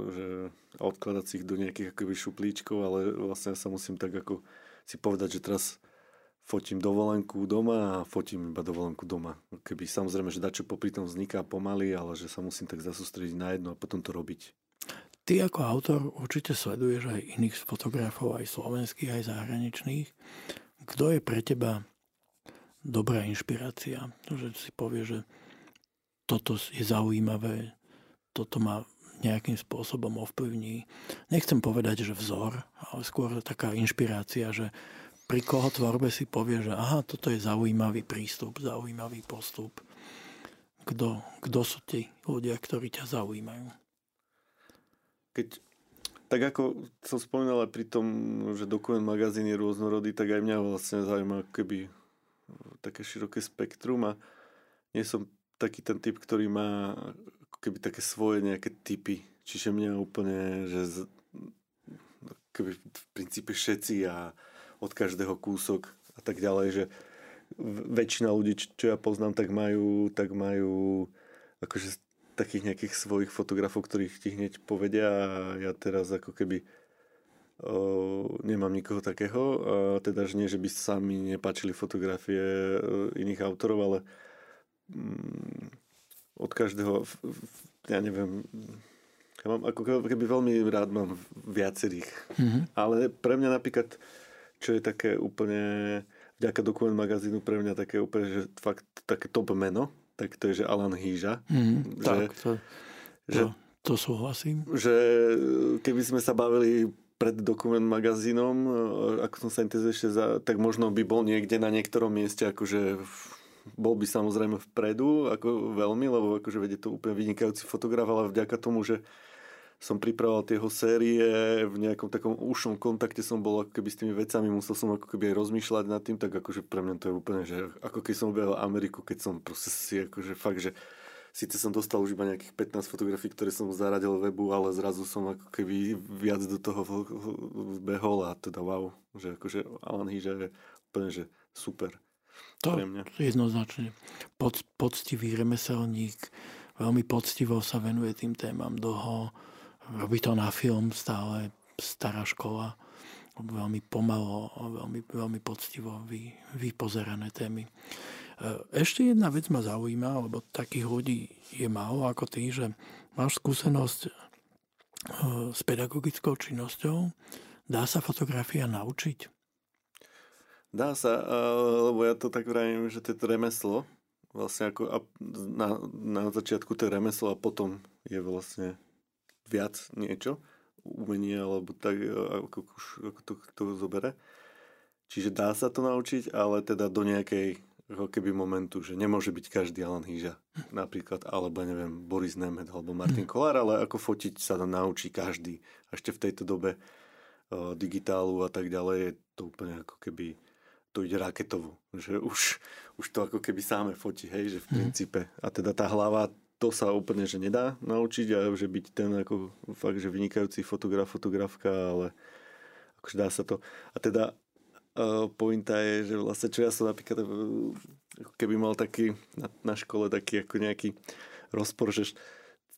že odkladať si ich do nejakých ako keby šuplíčkov, ale vlastne ja sa musím tak ako si povedať, že teraz fotím dovolenku doma a fotím iba dovolenku doma. Keby samozrejme, že dačo popri tom vzniká pomaly, ale že sa musím tak zasústrediť na jedno a potom to robiť. Ty ako autor určite sleduješ aj iných fotografov, aj slovenských, aj zahraničných. Kto je pre teba dobrá inšpirácia? Že si povie, že toto je zaujímavé, toto ma nejakým spôsobom ovplyvní. Nechcem povedať, že vzor, ale skôr taká inšpirácia, že pri koho tvorbe si povie, že aha, toto je zaujímavý prístup, zaujímavý postup. Kto, kto sú tí ľudia, ktorí ťa zaujímajú? Keď, tak ako som spomínal aj pri tom, že dokument magazín je rôznorodý, tak aj mňa vlastne zaujíma keby také široké spektrum a nie som taký ten typ, ktorý má keby také svoje nejaké typy. Čiže mňa úplne, že z, keby v princípe všetci a od každého kúsok a tak ďalej, že väčšina ľudí, čo ja poznám, tak majú, tak majú akože takých nejakých svojich fotografov, ktorých ti hneď povedia a ja teraz ako keby o, nemám nikoho takého. A teda, že nie, že by sa mi nepáčili fotografie e, iných autorov, ale mm, od každého, ja neviem, ja mám ako keby veľmi rád mám viacerých. Mm-hmm. Ale pre mňa napríklad čo je také úplne, vďaka dokument magazínu pre mňa také úplne, že fakt také top meno, tak to je, že Alan Hýža. Mm, že, tak, to, že, to, to súhlasím. Že keby sme sa bavili pred dokument magazínom, ako som sa intenzívne za, tak možno by bol niekde na niektorom mieste, akože bol by samozrejme vpredu, ako veľmi, lebo akože vedie to úplne vynikajúci fotograf, ale vďaka tomu, že som pripravoval tie série, v nejakom takom ušom kontakte som bol ako keby s tými vecami, musel som ako keby aj rozmýšľať nad tým, tak akože pre mňa to je úplne, že ako keď som objavil Ameriku, keď som proste si akože fakt, že síce som dostal už iba nejakých 15 fotografií, ktoré som zaradil webu, ale zrazu som ako keby viac do toho behol a teda wow, že akože Alan Híža je úplne, že super. To pre mňa. jednoznačne. Pod, poctivý remeselník, veľmi poctivo sa venuje tým témam dlho robí to na film stále stará škola, veľmi pomalo, veľmi, veľmi poctivo vy, vypozerané témy. E, ešte jedna vec ma zaujíma, lebo takých ľudí je málo ako ty, že máš skúsenosť e, s pedagogickou činnosťou. Dá sa fotografia naučiť? Dá sa, lebo ja to tak vravím, že to je remeslo. Vlastne ako na, na začiatku to je remeslo a potom je vlastne viac niečo, umenie alebo tak, e, ako, ako to, to zobere. Čiže dá sa to naučiť, ale teda do nejakej ako keby momentu, že nemôže byť každý Alan Hýža napríklad, alebo neviem, Boris Nemet alebo Martin mm. Kolár, ale ako fotiť sa naučí každý. A ešte v tejto dobe uh, digitálu a tak ďalej je to úplne ako keby to ide raketovo, že už, už to ako keby sáme fotí, hej, že v mhm. princípe. A teda tá hlava to sa úplne že nedá naučiť a že byť ten ako fakt, že vynikajúci fotograf, fotografka, ale akože dá sa to. A teda pointa je, že vlastne čo ja som napríklad uh, keby mal taký na, na škole taký ako nejaký rozpor, že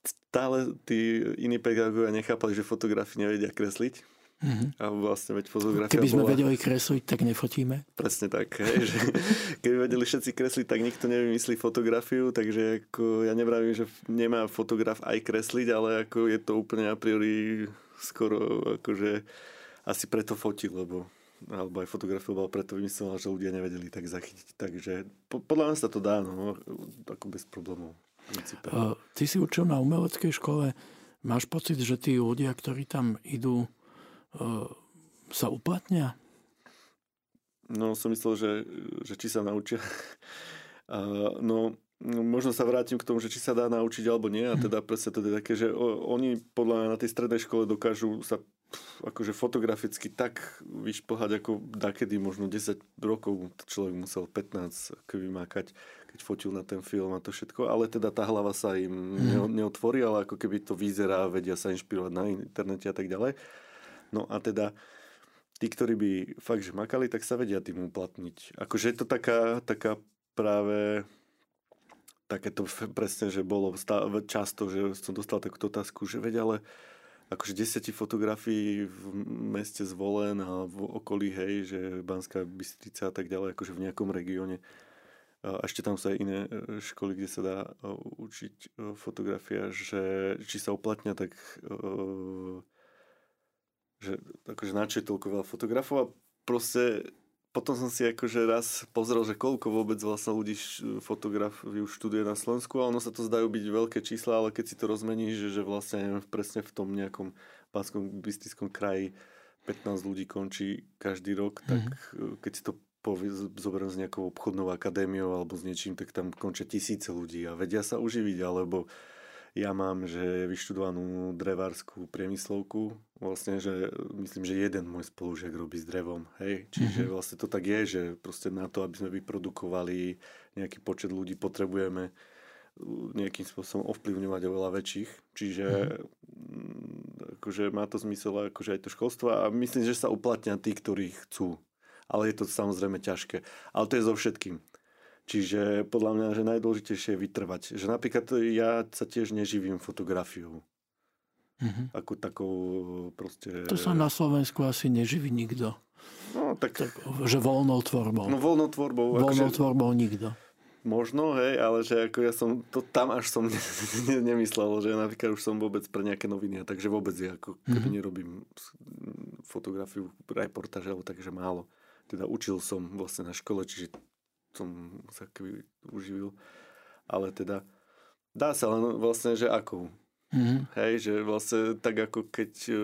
stále tí iní pedagógovia nechápali, že fotografi nevedia kresliť Mm-hmm. A vlastne veď fotografia Keby sme bola... vedeli kresliť, tak nefotíme. Presne tak. Hej, že keby vedeli všetci kresliť, tak nikto nevymyslí fotografiu, takže ako ja nevravím, že nemá fotograf aj kresliť, ale ako je to úplne a priori skoro akože asi preto fotil, lebo alebo aj fotografiu bola preto vymyslená, že ľudia nevedeli tak zachytiť. Takže po, podľa mňa sa to dá, no, ako bez problémov. Uh, ty si učil na umeleckej škole. Máš pocit, že tí ľudia, ktorí tam idú, uh, sa uplatnia? No, som myslel, že, že či sa naučia. no, možno sa vrátim k tomu, že či sa dá naučiť alebo nie. A teda presne to je také, že oni podľa mňa na tej strednej škole dokážu sa akože fotograficky tak vyšplhať, ako dakedy možno 10 rokov človek musel 15 vymákať, keď fotil na ten film a to všetko, ale teda tá hlava sa im hmm. neotvorí, ale ako keby to vyzerá, vedia sa inšpirovať na internete a tak ďalej. No a teda tí, ktorí by fakt, že makali, tak sa vedia tým uplatniť. Akože je to taká, taká práve takéto presne, že bolo stále, často, že som dostal takúto otázku, že veď ale akože desiatí fotografií v meste Zvolen a v okolí, hej, že Banská Bystrica a tak ďalej, akože v nejakom regióne. A ešte tam sú aj iné e, školy, kde sa dá e, učiť e, fotografia, že či sa uplatňa, tak že akože na je toľko veľa fotografov a proste potom som si akože raz pozrel, že koľko vôbec vlastne ľudí fotografiu študuje na Slovensku a ono sa to zdajú byť veľké čísla, ale keď si to rozmeníš, že, že vlastne neviem, presne v tom nejakom pánskom bystickom kraji 15 ľudí končí každý rok, tak mm-hmm. keď si to zoberiem s nejakou obchodnou akadémiou alebo s niečím, tak tam končia tisíce ľudí a vedia sa uživiť, alebo ja mám, že vyštudovanú drevárskú priemyslovku, vlastne, že myslím, že jeden môj spolužiak robí s drevom, hej. Čiže mm-hmm. vlastne to tak je, že proste na to, aby sme vyprodukovali nejaký počet ľudí, potrebujeme uh, nejakým spôsobom ovplyvňovať oveľa väčších. Čiže mm-hmm. akože má to zmysel akože aj to školstvo a myslím, že sa uplatňa tí, ktorí chcú. Ale je to samozrejme ťažké. Ale to je so všetkým. Čiže podľa mňa, že najdôležitejšie je vytrvať. Že napríklad ja sa tiež neživím fotografiou. Mm-hmm. Ako takou proste... To sa na Slovensku asi neživí nikto. No, tak... tak že voľnou tvorbou. No voľnou tvorbou. Voľnou akože... tvorbou nikto. Možno, hej, ale že ako ja som, to tam až som ne, ne, nemyslel, že napríklad už som vôbec pre nejaké noviny, a takže vôbec ja ako keby mm-hmm. nerobím fotografiu, reportáž, alebo takže málo. Teda učil som vlastne na škole, čiže som sa keby uživil. Ale teda dá sa len vlastne, že akou. Mm-hmm. Hej, že vlastne tak ako keď e,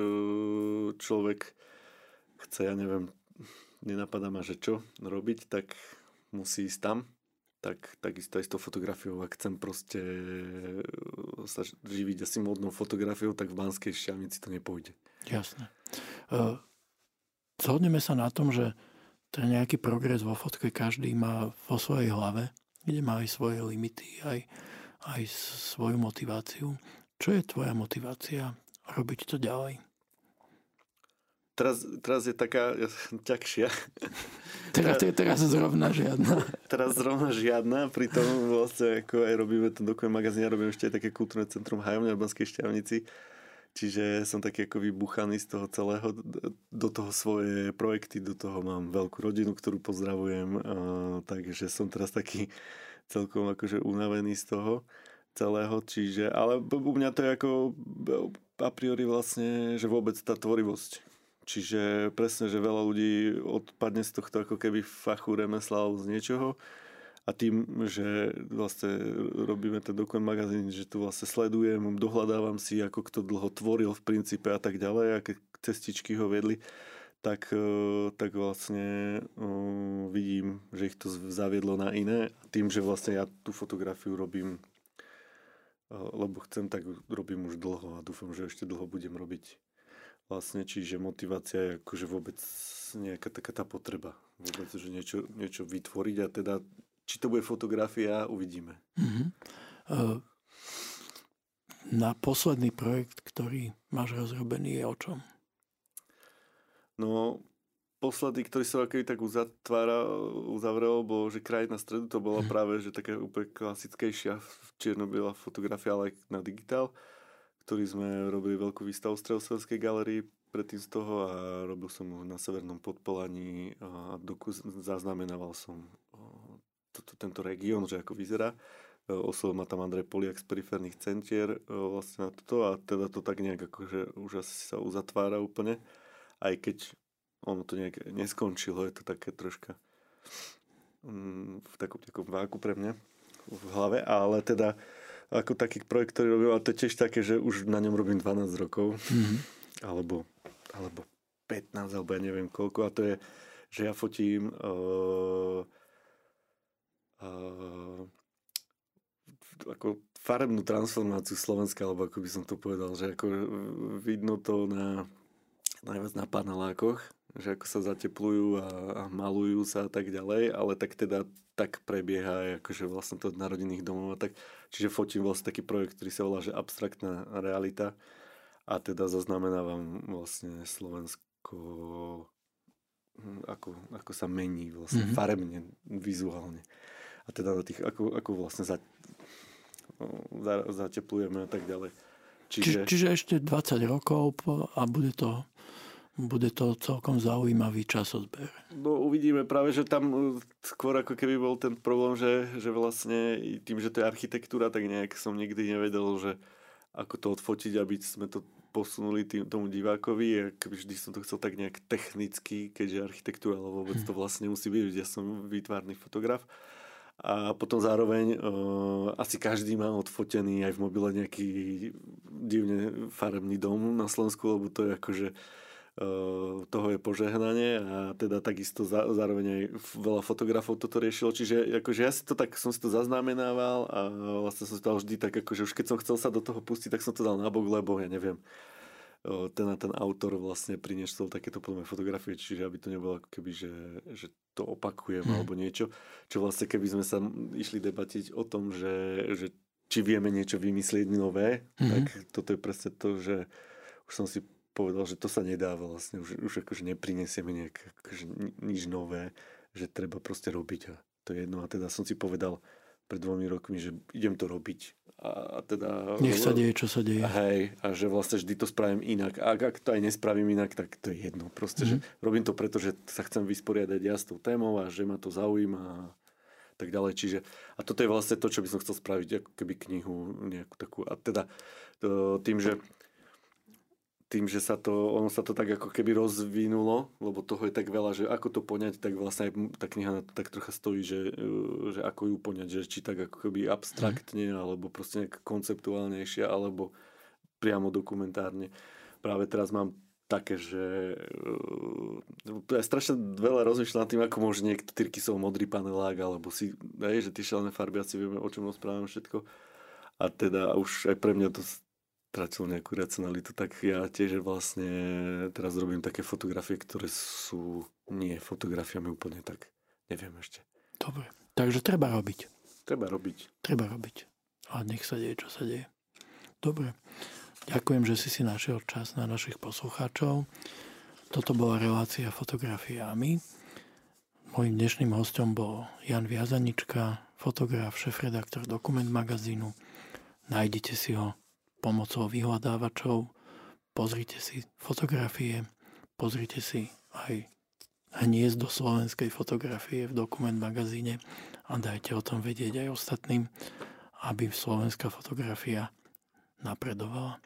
človek chce, ja neviem, nenapadá ma, že čo robiť, tak musí ísť tam. Tak, takisto aj s tou fotografiou, ak chcem proste e, sa živiť asi modnou fotografiou, tak v Banskej šťavnici to nepôjde. Jasné. Uh, zhodneme sa na tom, že ten nejaký progres vo fotke každý má vo svojej hlave, kde má aj svoje limity, aj, aj svoju motiváciu. Čo je tvoja motivácia robiť to ďalej? Teraz, teraz je taká ťažšia. Teraz je teraz zrovna žiadna. Teraz zrovna žiadna, pritom vlastne ako aj robíme ten dokument magazín, robím ešte aj také kultúrne centrum Hajomne v Banskej šťavnici Čiže som taký ako vybuchaný z toho celého, do toho svoje projekty, do toho mám veľkú rodinu, ktorú pozdravujem, takže som teraz taký celkom akože unavený z toho celého, čiže, ale u mňa to je ako a priori vlastne, že vôbec tá tvorivosť. Čiže presne, že veľa ľudí odpadne z tohto ako keby fachu remesla alebo z niečoho a tým, že vlastne robíme ten dokument magazín, že tu vlastne sledujem, dohľadávam si, ako kto dlho tvoril v princípe a tak ďalej, aké cestičky ho vedli, tak, e, tak vlastne um, vidím, že ich to zaviedlo na iné. Tým, že vlastne ja tú fotografiu robím, uh, lebo chcem, tak robím už dlho a dúfam, že ešte dlho budem robiť. Vlastne, čiže motivácia je akože vôbec nejaká taká tá potreba. Vôbec, že niečo, niečo vytvoriť a teda či to bude fotografia, uvidíme. Mm-hmm. Na posledný projekt, ktorý máš rozrobený, je o čom? No, posledný, ktorý sa aký tak uzatvára, uzavrel, bol, že krajina stredu, to bola mhm. práve, že také úplne klasickejšia čierno fotografia, ale aj na digitál, ktorý sme robili veľkú výstavu v Strelosvenskej galerii predtým z toho a robil som ho na Severnom podpolaní a doku zaznamenával som tento región, že ako vyzerá. E, oslovil ma tam Andrej Poliak z periférnych centier e, vlastne na toto a teda to tak nejak akože už asi sa uzatvára úplne. Aj keď ono to nejak neskončilo, je to také troška mm, v takom, takom váku pre mňa v hlave, ale teda ako taký projekt, ktorý robím, ale to je tiež také, že už na ňom robím 12 rokov. Mhm. Alebo, alebo 15, alebo ja neviem koľko. A to je, že ja fotím uh, uh, ako farebnú transformáciu Slovenska, alebo ako by som to povedal, že ako vidno to na najviac na panelákoch, že ako sa zateplujú a, a malujú sa a tak ďalej, ale tak teda tak prebieha aj akože vlastne to od narodinných domov a tak. Čiže fotím vlastne taký projekt, ktorý sa volá, že abstraktná realita a teda zaznamenávam vlastne Slovensko hm, ako, ako sa mení vlastne mm-hmm. farebne, vizuálne. A teda na tých, ako, ako vlastne za, za, zateplujeme a tak ďalej. Čiže... Či, čiže ešte 20 rokov a bude to bude to celkom zaujímavý časozber. No uvidíme práve, že tam e, skôr ako keby bol ten problém, že, že vlastne tým, že to je architektúra, tak nejak som nikdy nevedel, že ako to odfotiť, aby sme to posunuli tým, tomu divákovi. A vždy som to chcel tak nejak technicky, keďže architektúra, ale vôbec to vlastne musí byť, ja som výtvarný fotograf. A potom zároveň uh, asi každý má odfotený aj v mobile nejaký divne farebný dom na Slovensku, lebo to je akože Eh, toho je požehnanie a teda takisto za, zároveň aj veľa fotografov toto riešilo, čiže akože ja si to tak, som si to zaznamenával a vlastne som si to vždy tak, akože už keď som chcel sa do toho pustiť, tak som to dal nabok, lebo ja neviem, eh, ten ten autor vlastne priniesol takéto podobné fotografie, čiže aby to nebolo ako keby, že, že to opakujem hmm. alebo niečo, čo vlastne keby sme sa išli debatiť o tom, že, že či vieme niečo vymyslieť nové, hmm. tak toto je presne to, že už som si povedal, že to sa nedá vlastne, už, už akože neprinesieme nejak akože nič nové, že treba proste robiť a to je jedno. A teda som si povedal pred dvomi rokmi, že idem to robiť. A, a teda... Nech sa deje, čo sa deje. Hej, a že vlastne vždy to spravím inak. A ak, ak to aj nespravím inak, tak to je jedno. Proste, mm-hmm. že mhm. robím to preto, že sa chcem vysporiadať ja s tou témou a že ma to zaujíma a tak ďalej. Čiže, a toto je vlastne to, čo by som chcel spraviť, ako keby knihu nejakú takú. A teda to, tým, že tým, že sa to, ono sa to tak ako keby rozvinulo, lebo toho je tak veľa, že ako to poňať, tak vlastne aj tá kniha na to tak trocha stojí, že, e, že ako ju poňať, že či tak ako keby abstraktne, mm. alebo proste nejak konceptuálnejšie, alebo priamo dokumentárne. Práve teraz mám také, že uh, ja strašne veľa rozmýšľam nad tým, ako môže niekto tyrkysov modrý panelák, alebo si, hej, že tie šalené farbiaci vieme, o čom rozprávam všetko. A teda už aj pre mňa to stratil nejakú racionalitu, tak ja tiež vlastne teraz robím také fotografie, ktoré sú nie fotografiami úplne tak. Neviem ešte. Dobre. Takže treba robiť. Treba robiť. Treba robiť. A nech sa deje, čo sa deje. Dobre. Ďakujem, že si si našiel čas na našich poslucháčov. Toto bola relácia fotografiami. Mojím dnešným hostom bol Jan Viazanička, fotograf, šéf-redaktor Dokument magazínu. Nájdete si ho pomocou vyhľadávačov. Pozrite si fotografie, pozrite si aj hniezdo slovenskej fotografie v dokument magazíne a dajte o tom vedieť aj ostatným, aby slovenská fotografia napredovala.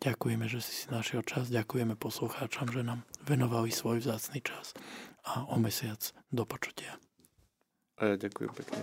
Ďakujeme, že si si našiel čas, ďakujeme poslucháčom, že nám venovali svoj vzácný čas a o mesiac do počutia. A ja ďakujem pekne.